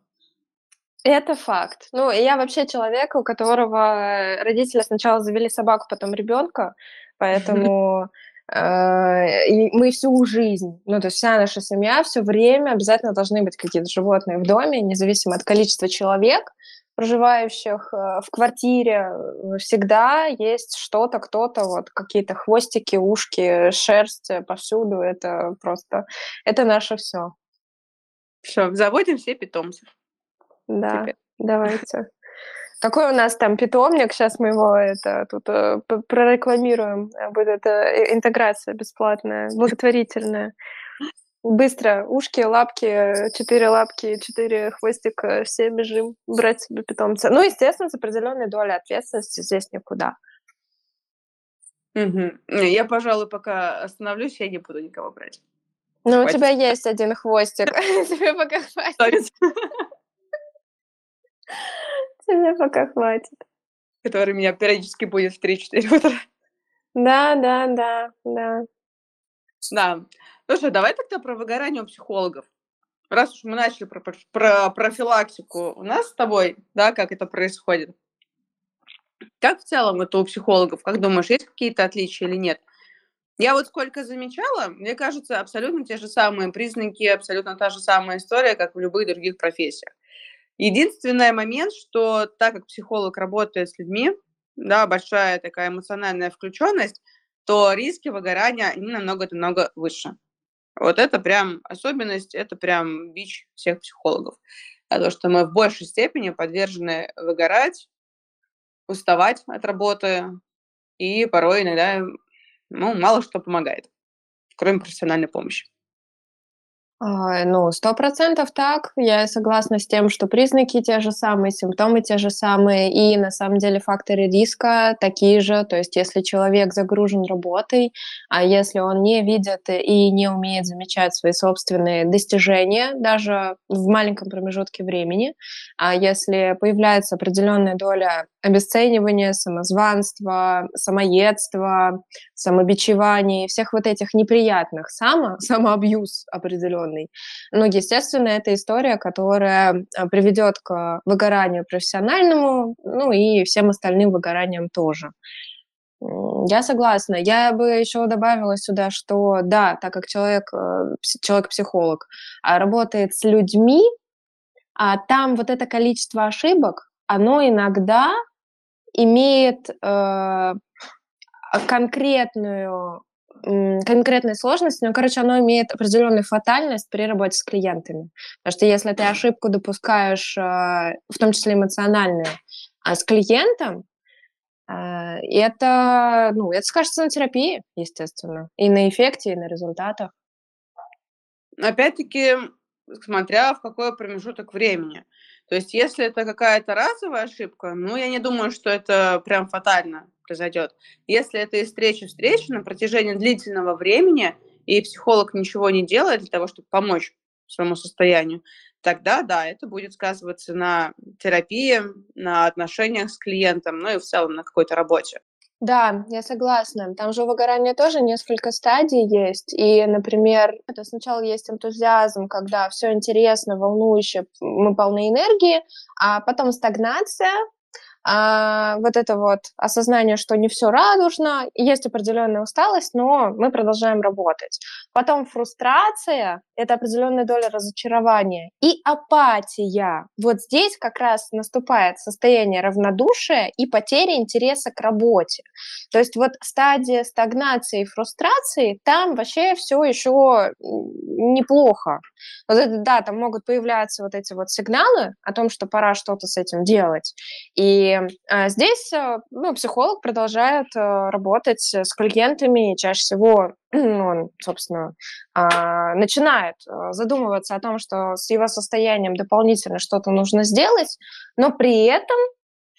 Это факт. Ну, я вообще человек, у которого родители сначала завели собаку, потом ребенка, (laughs) поэтому Э, и мы всю жизнь, ну, то есть вся наша семья, все время обязательно должны быть какие-то животные в доме, независимо от количества человек, проживающих э, в квартире, всегда есть что-то, кто-то, вот какие-то хвостики, ушки, шерсть повсюду. Это просто, это наше все. Все, заводим все питомцев. Да, Теперь. давайте. Какой у нас там питомник? Сейчас мы его это тут э, прорекламируем. Э, будет э, интеграция бесплатная, благотворительная. Быстро. Ушки, лапки, четыре лапки, четыре хвостика, все бежим брать себе питомца. Ну, естественно, с определенной долей ответственности здесь никуда. Угу. Я, пожалуй, пока остановлюсь, я не буду никого брать. Ну, у тебя есть один хвостик. (laughs) Тебе пока хватит. (laughs) Тебе пока хватит. Который меня периодически будет в 3-4 утра. Да, да, да, да. Да. Слушай, давай тогда про выгорание у психологов. Раз уж мы начали про, про, про профилактику, у нас с тобой, да, как это происходит? Как в целом это у психологов? Как думаешь, есть какие-то отличия или нет? Я вот сколько замечала, мне кажется, абсолютно те же самые признаки, абсолютно та же самая история, как в любых других профессиях. Единственный момент, что так как психолог работает с людьми, да, большая такая эмоциональная включенность, то риски выгорания, они намного-намного выше. Вот это прям особенность, это прям бич всех психологов. А то, что мы в большей степени подвержены выгорать, уставать от работы, и порой иногда ну, мало что помогает, кроме профессиональной помощи. Ну, сто процентов так. Я согласна с тем, что признаки те же самые, симптомы те же самые, и на самом деле факторы риска такие же. То есть, если человек загружен работой, а если он не видит и не умеет замечать свои собственные достижения, даже в маленьком промежутке времени, а если появляется определенная доля обесценивания, самозванства, самоедства, самобичевания, всех вот этих неприятных, само, (laughs) самоабьюз определенный. Ну, естественно, это история, которая а, приведет к выгоранию профессиональному, ну и всем остальным выгораниям тоже. Я согласна. Я бы еще добавила сюда, что да, так как человек, э, человек-психолог а, работает с людьми, а там вот это количество ошибок, оно иногда имеет э, конкретную конкретной сложности, но, короче, оно имеет определенную фатальность при работе с клиентами. Потому что если ты ошибку допускаешь, э, в том числе эмоциональную, а с клиентом, э, это, ну, это скажется на терапии, естественно, и на эффекте, и на результатах. Опять-таки, смотря в какой промежуток времени. То есть, если это какая-то разовая ошибка, ну, я не думаю, что это прям фатально произойдет. Если это из встречи в встречу на протяжении длительного времени, и психолог ничего не делает для того, чтобы помочь своему состоянию, тогда да, это будет сказываться на терапии, на отношениях с клиентом, ну и в целом на какой-то работе. Да, я согласна. Там же у выгорания тоже несколько стадий есть. И, например, это сначала есть энтузиазм, когда все интересно, волнующе, мы полны энергии, а потом стагнация, а, вот это вот осознание, что не все радужно, есть определенная усталость, но мы продолжаем работать. Потом фрустрация, это определенная доля разочарования и апатия. Вот здесь как раз наступает состояние равнодушия и потеря интереса к работе. То есть вот стадия стагнации и фрустрации, там вообще все еще неплохо. Вот это, да, там могут появляться вот эти вот сигналы о том, что пора что-то с этим делать. И а, здесь э, ну, психолог продолжает э, работать с клиентами, и чаще всего (clears throat) он, собственно, а, начинает э, задумываться о том, что с его состоянием дополнительно что-то нужно сделать, но при этом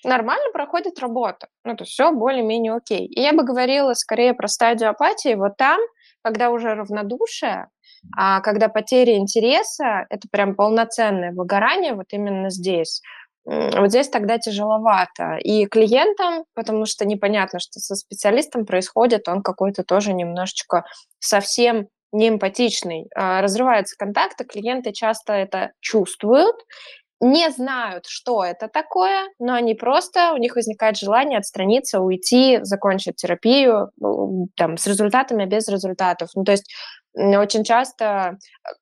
нормально проходит работа. Ну, то есть все более-менее окей. И я бы говорила скорее про стадию апатии вот там, когда уже равнодушие, а когда потеря интереса, это прям полноценное выгорание вот именно здесь. Вот здесь тогда тяжеловато. И клиентам, потому что непонятно, что со специалистом происходит, он какой-то тоже немножечко совсем неэмпатичный. А, разрываются контакты, клиенты часто это чувствуют, не знают, что это такое, но они просто, у них возникает желание отстраниться, уйти, закончить терапию там, с результатами, без результатов. Ну, то есть очень часто,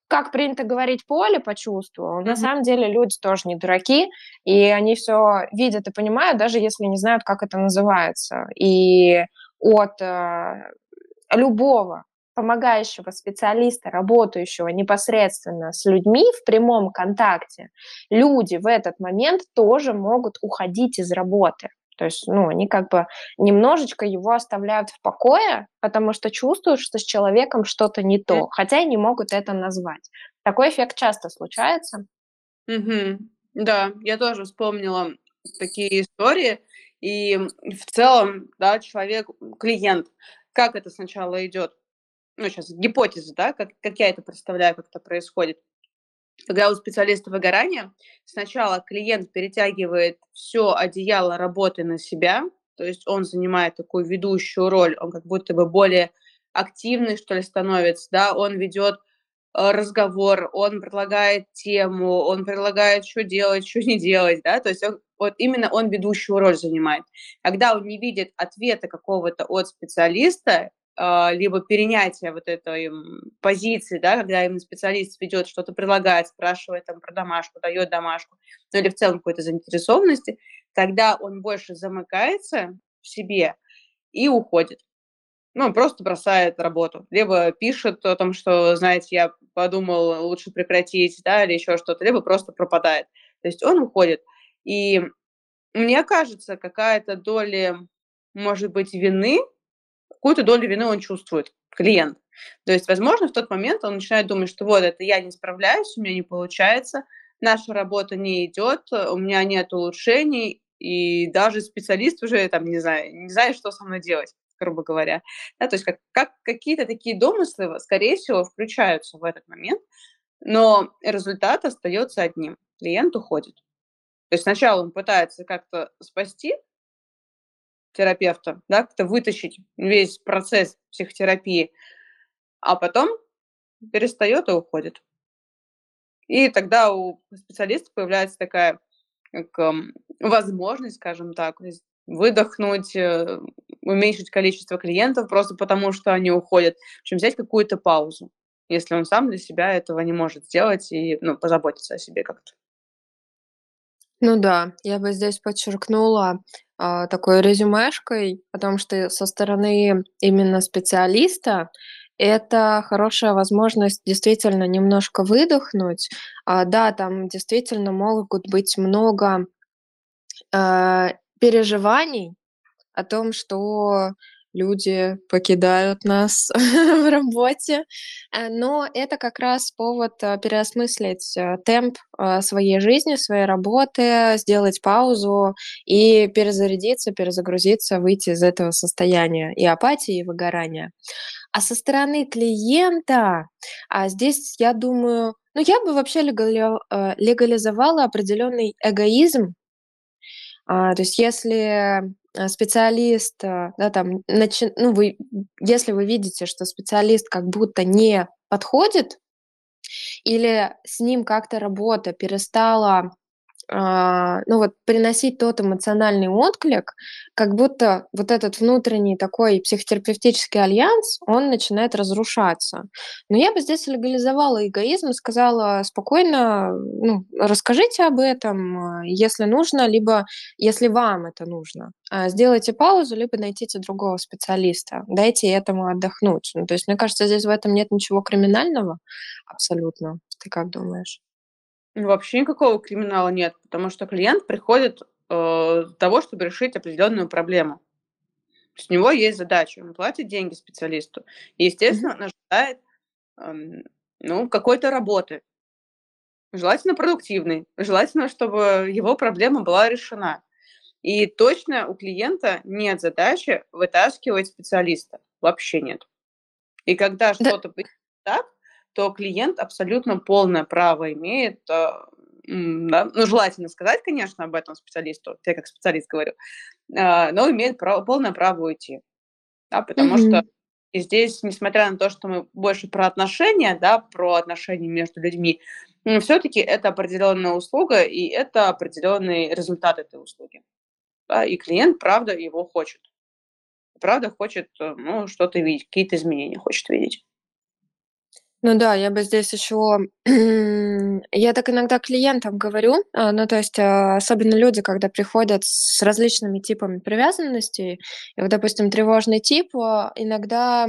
как принято говорить, поле по чувству, mm-hmm. на самом деле люди тоже не дураки, и они все видят и понимают, даже если не знают, как это называется. И от э, любого помогающего специалиста, работающего непосредственно с людьми в прямом контакте, люди в этот момент тоже могут уходить из работы. То есть, ну, они как бы немножечко его оставляют в покое, потому что чувствуют, что с человеком что-то не то, хотя и не могут это назвать. Такой эффект часто случается. Угу. Да, я тоже вспомнила такие истории. И в целом, да, человек, клиент, как это сначала идет? ну, сейчас гипотеза, да, как, как я это представляю, как это происходит. Когда у специалиста выгорания сначала клиент перетягивает все одеяло работы на себя, то есть он занимает такую ведущую роль, он как будто бы более активный, что ли, становится, да, он ведет э, разговор, он предлагает тему, он предлагает, что делать, что не делать, да, то есть он, вот именно он ведущую роль занимает. Когда он не видит ответа какого-то от специалиста, либо перенятие вот этой позиции, да, когда именно специалист ведет, что-то предлагает, спрашивает там про домашку, дает домашку, ну или в целом какой-то заинтересованности, тогда он больше замыкается в себе и уходит. ну, просто бросает работу. Либо пишет о том, что, знаете, я подумал, лучше прекратить, да, или еще что-то, либо просто пропадает. То есть он уходит. И мне кажется, какая-то доля, может быть, вины, какую-то долю вины он чувствует, клиент. То есть, возможно, в тот момент он начинает думать, что вот это я не справляюсь, у меня не получается, наша работа не идет, у меня нет улучшений, и даже специалист уже там не знаю, не знает, что со мной делать грубо говоря. Да, то есть как, как какие-то такие домыслы, скорее всего, включаются в этот момент, но результат остается одним. Клиент уходит. То есть сначала он пытается как-то спасти терапевта, да, как-то вытащить весь процесс психотерапии, а потом перестает и уходит. И тогда у специалиста появляется такая как, эм, возможность, скажем так, выдохнуть, э, уменьшить количество клиентов просто потому, что они уходят, общем, взять какую-то паузу, если он сам для себя этого не может сделать и ну, позаботиться о себе как-то. Ну да, я бы здесь подчеркнула а, такой резюмешкой о том, что со стороны именно специалиста это хорошая возможность действительно немножко выдохнуть. А, да, там действительно могут быть много а, переживаний о том, что люди покидают нас (laughs) в работе. Э, но это как раз повод э, переосмыслить э, темп своей жизни, своей работы, сделать паузу и перезарядиться, перезагрузиться, выйти из этого состояния и апатии, и выгорания. А со стороны клиента, а здесь, я думаю, ну, я бы вообще легализовала определенный эгоизм а, то есть если, э, специалист, э, да, там, начи ну, вы если вы видите, что специалист как будто не подходит или с ним как-то работа перестала ну вот приносить тот эмоциональный отклик, как будто вот этот внутренний такой психотерапевтический альянс, он начинает разрушаться. Но я бы здесь легализовала эгоизм и сказала спокойно, ну, расскажите об этом, а, если нужно, либо если вам это нужно. А, сделайте паузу, либо найдите другого специалиста, дайте этому отдохнуть. Ну, то есть, мне кажется, здесь в этом нет ничего криминального абсолютно. Ты как думаешь? Вообще никакого криминала нет, потому что клиент приходит, э, для того, чтобы решить определенную проблему. с него есть задача, он платит деньги специалисту. И, естественно, он ожидает, эм, ну, какой-то работы. Желательно продуктивной. Желательно, чтобы его проблема была решена. И точно у клиента нет задачи вытаскивать специалиста. Вообще нет. И когда Да. что-то так, то клиент абсолютно полное право имеет, а, да, ну, желательно сказать, конечно, об этом специалисту, я как специалист говорю, а, но имеет право, полное право уйти. Да, потому что Мгм. и здесь, несмотря на то, что мы больше про отношения, да, про отношения между людьми, все-таки это определенная услуга, и это определенный результат этой услуги. Да, и клиент, правда, его хочет. Правда, хочет э, ну, что-то видеть, какие-то изменения хочет видеть. Ну да, я бы здесь еще, я так иногда клиентам говорю, а, ну то есть, а, особенно люди, когда приходят с различными типами привязанностей, и вот, допустим, тревожный тип, а, иногда,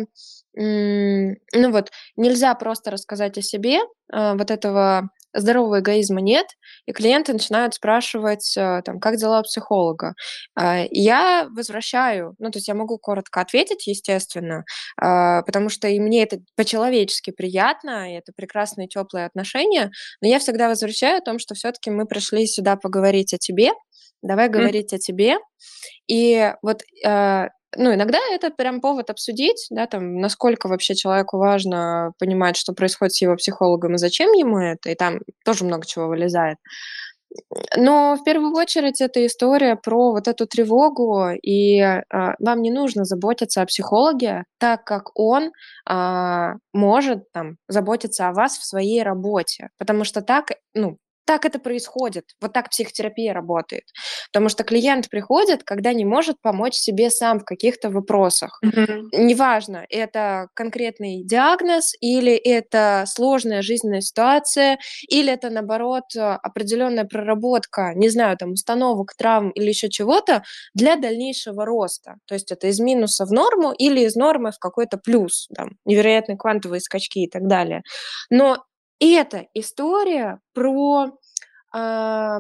ну вот, нельзя просто рассказать о себе, вот этого здорового эгоизма нет, и клиенты начинают спрашивать, а, там, как дела у психолога. А, и я возвращаю, ну то есть я могу коротко ответить, естественно, а, потому что и мне это по-человечески приятно, и это прекрасные теплые отношения. Но я всегда возвращаю о том, что все-таки мы пришли сюда поговорить о тебе, давай говорить о тебе. И вот, э, ну, иногда это прям повод обсудить, да, там, насколько вообще человеку важно понимать, что происходит с его психологом и зачем ему это, и там тоже много чего вылезает. Но в первую очередь это история про вот эту тревогу, и, а, вам не нужно заботиться о психологе, так как он, а, может там заботиться о вас в своей работе. Потому что так, ну, так это происходит, вот так психотерапия работает. Потому что клиент приходит, когда не может помочь себе сам в каких-то вопросах. Мгм. Неважно, это конкретный диагноз или это сложная жизненная ситуация, или это, наоборот, определенная проработка, не знаю, там, установок, травм или еще чего-то для дальнейшего роста. То есть это из минуса в норму или из нормы в какой-то плюс, там, невероятные квантовые скачки и так далее. Но эта история про, ам,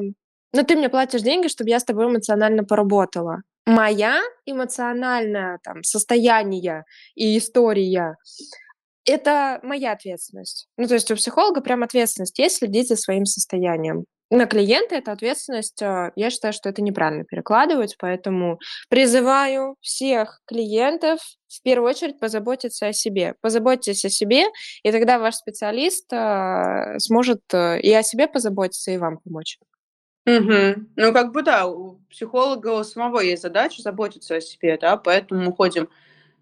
ну, ты мне платишь деньги, чтобы я с тобой эмоционально поработала. Моя эмоциональное там состояние и история- это моя ответственность. Ну, то есть у психолога прям ответственность есть следить за своим состоянием. На клиента эта ответственность, а, я считаю, что это неправильно перекладывать, поэтому призываю всех клиентов в первую очередь позаботиться о себе. Позаботьтесь о себе, и тогда ваш специалист, а, сможет, э, и о себе позаботиться, и вам помочь. Мгм. Ну, как бы да, у психолога у самого есть задача заботиться о себе, да, поэтому мы ходим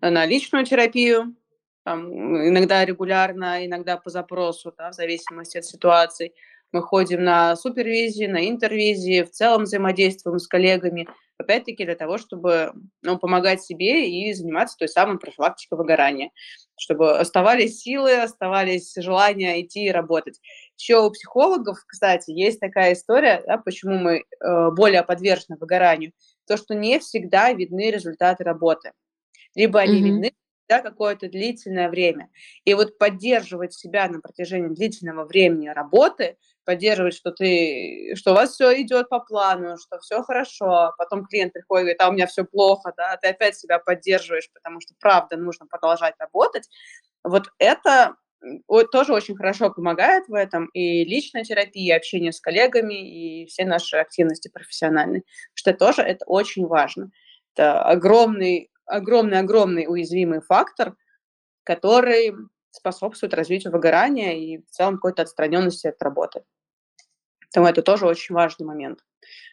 на личную терапию, там, иногда регулярно, иногда по запросу, да, в зависимости от ситуаций. Мы ходим на супервизии, на интервизии, в целом взаимодействуем с коллегами, опять-таки для того, чтобы, ну, помогать себе и заниматься той самой профилактикой выгорания, чтобы оставались силы, оставались желания идти и работать. Еще у психологов, кстати, есть такая история, да, почему мы э, более подвержены выгоранию, то, что не всегда видны результаты работы. Либо они Мгм. видны да, какое-то длительное время. И вот поддерживать себя на протяжении длительного времени работы, поддерживать, что ты, что у вас все идет по плану, что все хорошо, потом клиент приходит и говорит, а у меня все плохо, да, ты опять себя поддерживаешь, потому что правда нужно продолжать работать. Вот это тоже очень хорошо помогает в этом и личная терапия, и общение с коллегами, и все наши активности профессиональные, что тоже это очень важно. Это огромный, огромный, огромный уязвимый фактор, который способствует развитию выгорания и в целом какой-то отстраненности от работы. Поэтому это тоже очень важный момент.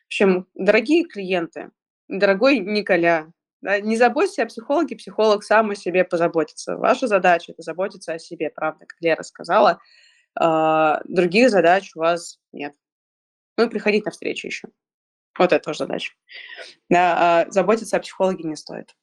В общем, дорогие клиенты, дорогой Николя, да, не заботься о психологе, психолог сам о себе позаботится. Ваша задача– это заботиться о себе, правда, как Лера сказала. А, других задач у вас нет. Ну и приходить на встречу еще. Вот это тоже задача. Да, а заботиться о психологе не стоит.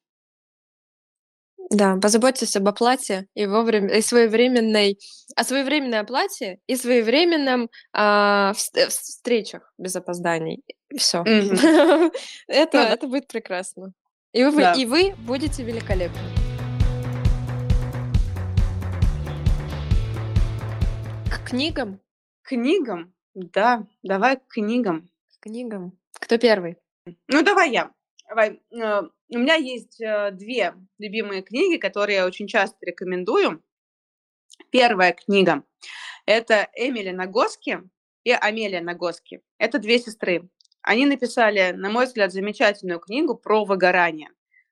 Да, позаботьтесь об оплате и вовремя и своевременной о своевременной оплате и своевременном, а, э, встречах без опозданий. Мгм. (laughs) Это Ну да. это будет прекрасно. И вы Да. и вы будете великолепны. К книгам Книгам? Да, давай к книгам. к книгам. Кто первый? Ну, давай я. Давай. У меня есть, э, 2 любимые книги, которые я очень часто рекомендую. Первая книга- это Эмили Нагоски и Амелия Нагоски. Это 2 сестры. Они написали, на мой взгляд, замечательную книгу про выгорание.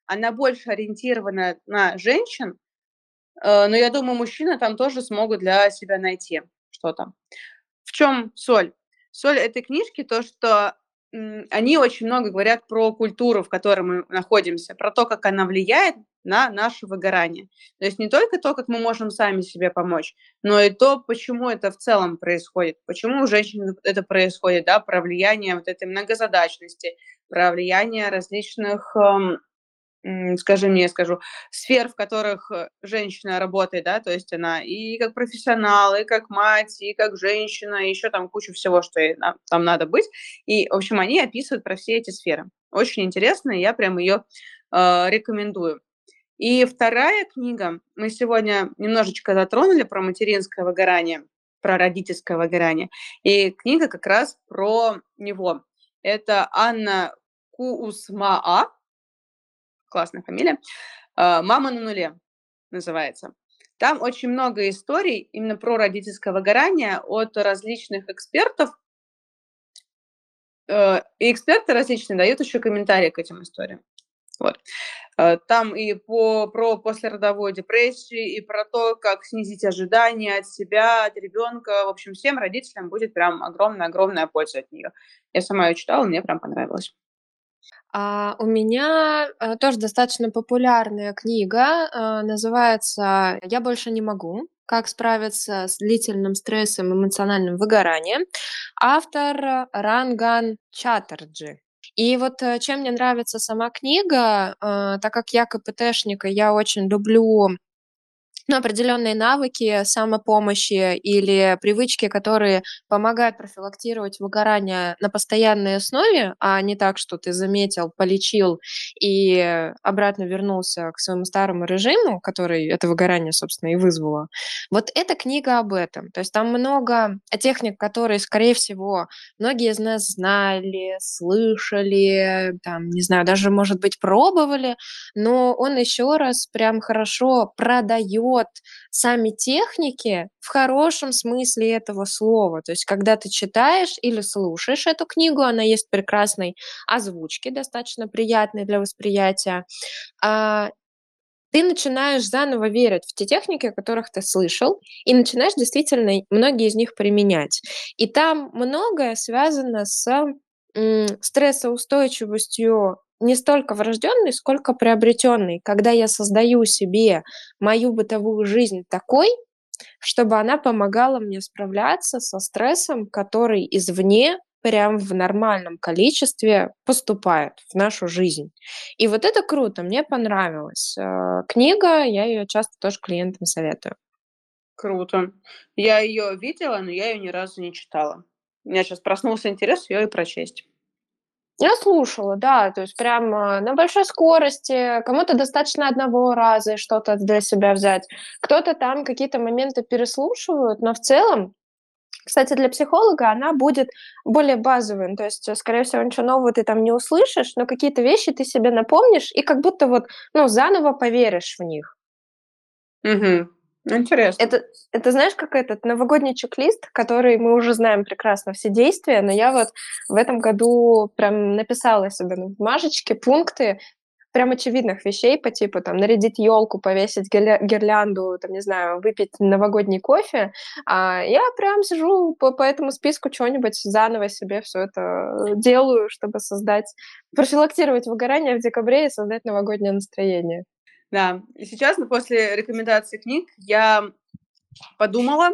Она больше ориентирована на женщин, э, но я думаю, мужчины там тоже смогут для себя найти что-то. В чем соль? Соль этой книжки то, что они очень много говорят про культуру, в которой мы находимся, про то, как она влияет на наше выгорание. То есть не только то, как мы можем сами себе помочь, но и то, почему это в целом происходит, почему у женщин это происходит, да, про влияние вот этой многозадачности, про влияние различных, эм, скажи мне, скажу, сфер, в которых э, женщина работает, да, то есть она и как профессионал, и как мать, и как женщина, и еще там кучу всего, что ей на- там надо быть. И, в общем, они описывают про все эти сферы. Очень интересно, я прям ее э, рекомендую. И вторая книга, мы сегодня немножечко затронули про материнское выгорание, про родительское выгорание. И книга как раз про него. Это Анна Куусмаа, классная фамилия, а, «Мама на нуле» называется. Там очень много историй именно про родительское выгорание от различных экспертов. Э, и эксперты различные дают еще комментарии к этим историям. Вот. Э, Там и по, про послеродовую депрессию, и про то, как снизить ожидания от себя, от ребенка. В общем, всем родителям будет прям огромная-огромная польза от нее. Я сама ее читала, мне прям понравилось. А, у меня а, тоже достаточно популярная книга, а, называется «Я больше не могу. Как справиться с длительным стрессом и эмоциональным выгоранием». Автор Ранган Чаттерджи. И вот э, чем мне нравится сама книга, так как я КПТшник, и я очень люблю ну, определенные навыки самопомощи или привычки, которые помогают профилактировать выгорание на постоянной основе, а не так, что ты заметил, полечил и обратно вернулся к своему старому режиму, который это выгорание, собственно, и вызвало. Вот эта книга об этом. То есть там много техник, которые, скорее всего, многие из нас знали, слышали, там, не знаю, даже, может быть, пробовали, но он еще раз прям хорошо продает вот сами техники в хорошем смысле этого слова. То есть, когда ты читаешь или слушаешь эту книгу, она есть прекрасной озвучки, достаточно приятной для восприятия, а, ты начинаешь заново верить в те техники, о которых ты слышал, и начинаешь действительно многие из них применять. И там многое связано с стрессоустойчивостью не столько врожденный, сколько приобретенный. Когда я создаю себе мою бытовую жизнь такой, чтобы она помогала мне справляться со стрессом, который извне прям в нормальном количестве поступает в нашу жизнь. И вот это круто, мне понравилось. Э, книга, я ее часто тоже клиентам советую. Круто. Я ее видела, но я ее ни разу не читала. У меня сейчас проснулся интерес ее и прочесть. Я слушала, да, то есть прям а, на большой скорости, кому-то достаточно одного раза что-то для себя взять. Кто-то там какие-то моменты переслушивают, но в целом, кстати, для психолога она будет более базовой, то есть, скорее всего, ничего нового ты там не услышишь, но какие-то вещи ты себе напомнишь и как будто вот, ну, заново поверишь в них. Угу. Интересно. Это, это знаешь, как этот новогодний чек-лист, который мы уже знаем прекрасно все действия, но я вот в этом году прям написала себе на бумажечке пункты прям очевидных вещей по типу там нарядить елку, повесить гирлянду, там не знаю, выпить новогодний кофе. А я прям сижу по, по этому списку что-нибудь заново себе все это делаю, чтобы создать, профилактировать выгорание в декабре и создать новогоднее настроение. Да, и сейчас, ну, после рекомендации книг, я подумала,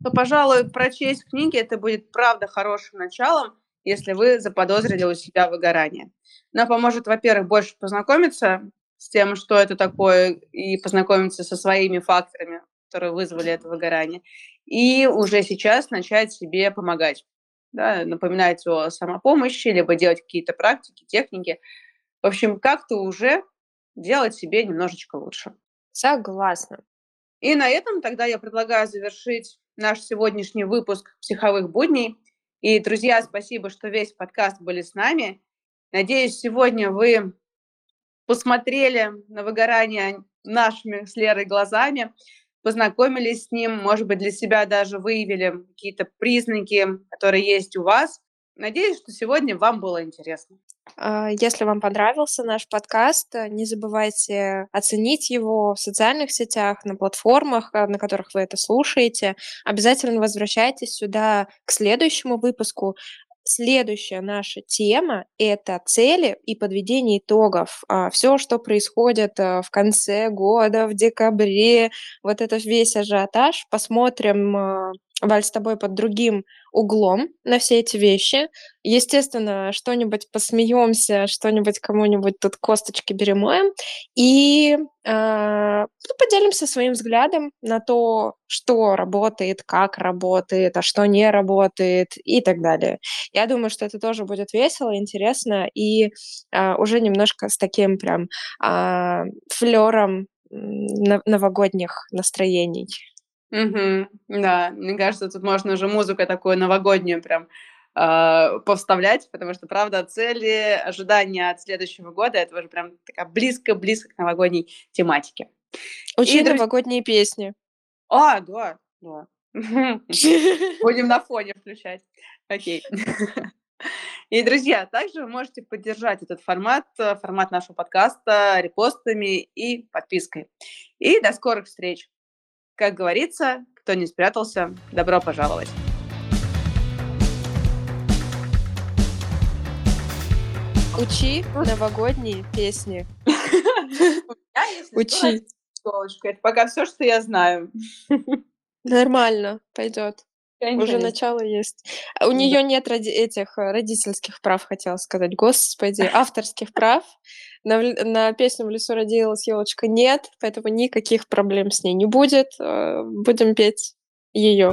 что, пожалуй, прочесть книги это будет правда хорошим началом, если вы заподозрили у себя выгорание. Она поможет, во-первых, больше познакомиться с тем, что это такое, и познакомиться со своими факторами, которые вызвали это выгорание, и уже сейчас начать себе помогать. Да, напоминать о самопомощи, либо делать какие-то практики, техники. В общем, как-то уже делать себе немножечко лучше. Согласна. И на этом тогда я предлагаю завершить наш сегодняшний выпуск психовых будней. И, друзья, спасибо, что весь подкаст были с нами. Надеюсь, сегодня вы посмотрели на выгорание нашими с Лерой глазами, познакомились с ним, может быть, для себя даже выявили какие-то признаки, которые есть у вас. Надеюсь, что сегодня вам было интересно. А, если вам понравился наш подкаст, э, не забывайте оценить его в социальных сетях, на платформах, э, на которых вы это слушаете. Обязательно возвращайтесь сюда к следующему выпуску. Следующая наша тема – это цели и подведение итогов. А, Все, что происходит э, в конце года, в декабре, вот это весь ажиотаж, посмотрим Валь, с тобой под другим углом на все эти вещи. Естественно, что-нибудь посмеемся, что-нибудь кому-нибудь тут косточки перемоем. И э, поделимся своим взглядом на то, что работает, как работает, а что не работает и так далее. Я думаю, что это тоже будет весело, интересно и э, уже немножко с таким прям э, флером новогодних настроений. Угу, да, мне кажется, тут можно уже музыку такую новогоднюю прям э, повставлять, потому что, правда, цели, ожидания от следующего года, это уже прям такая близко-близко к новогодней тематике. Очень И, новогодние песни. А, да, да. (laughs) (laughs) Будем на фоне включать. Окей. (laughs) И, друзья, также вы можете поддержать этот формат, э, формат нашего подкаста репостами и подпиской. И до скорых встреч! Как говорится, кто не спрятался, добро пожаловать. Учи новогодние песни. (laughs) Учи. Это пока все, что я знаю. Нормально, пойдет. Уже начало есть. А у нее нет этих э, родительских прав, хотела сказать. Господи, авторских прав. На, на песню «В лесу родилась елочка» нет, поэтому никаких проблем с ней не будет. Э, будем петь ее.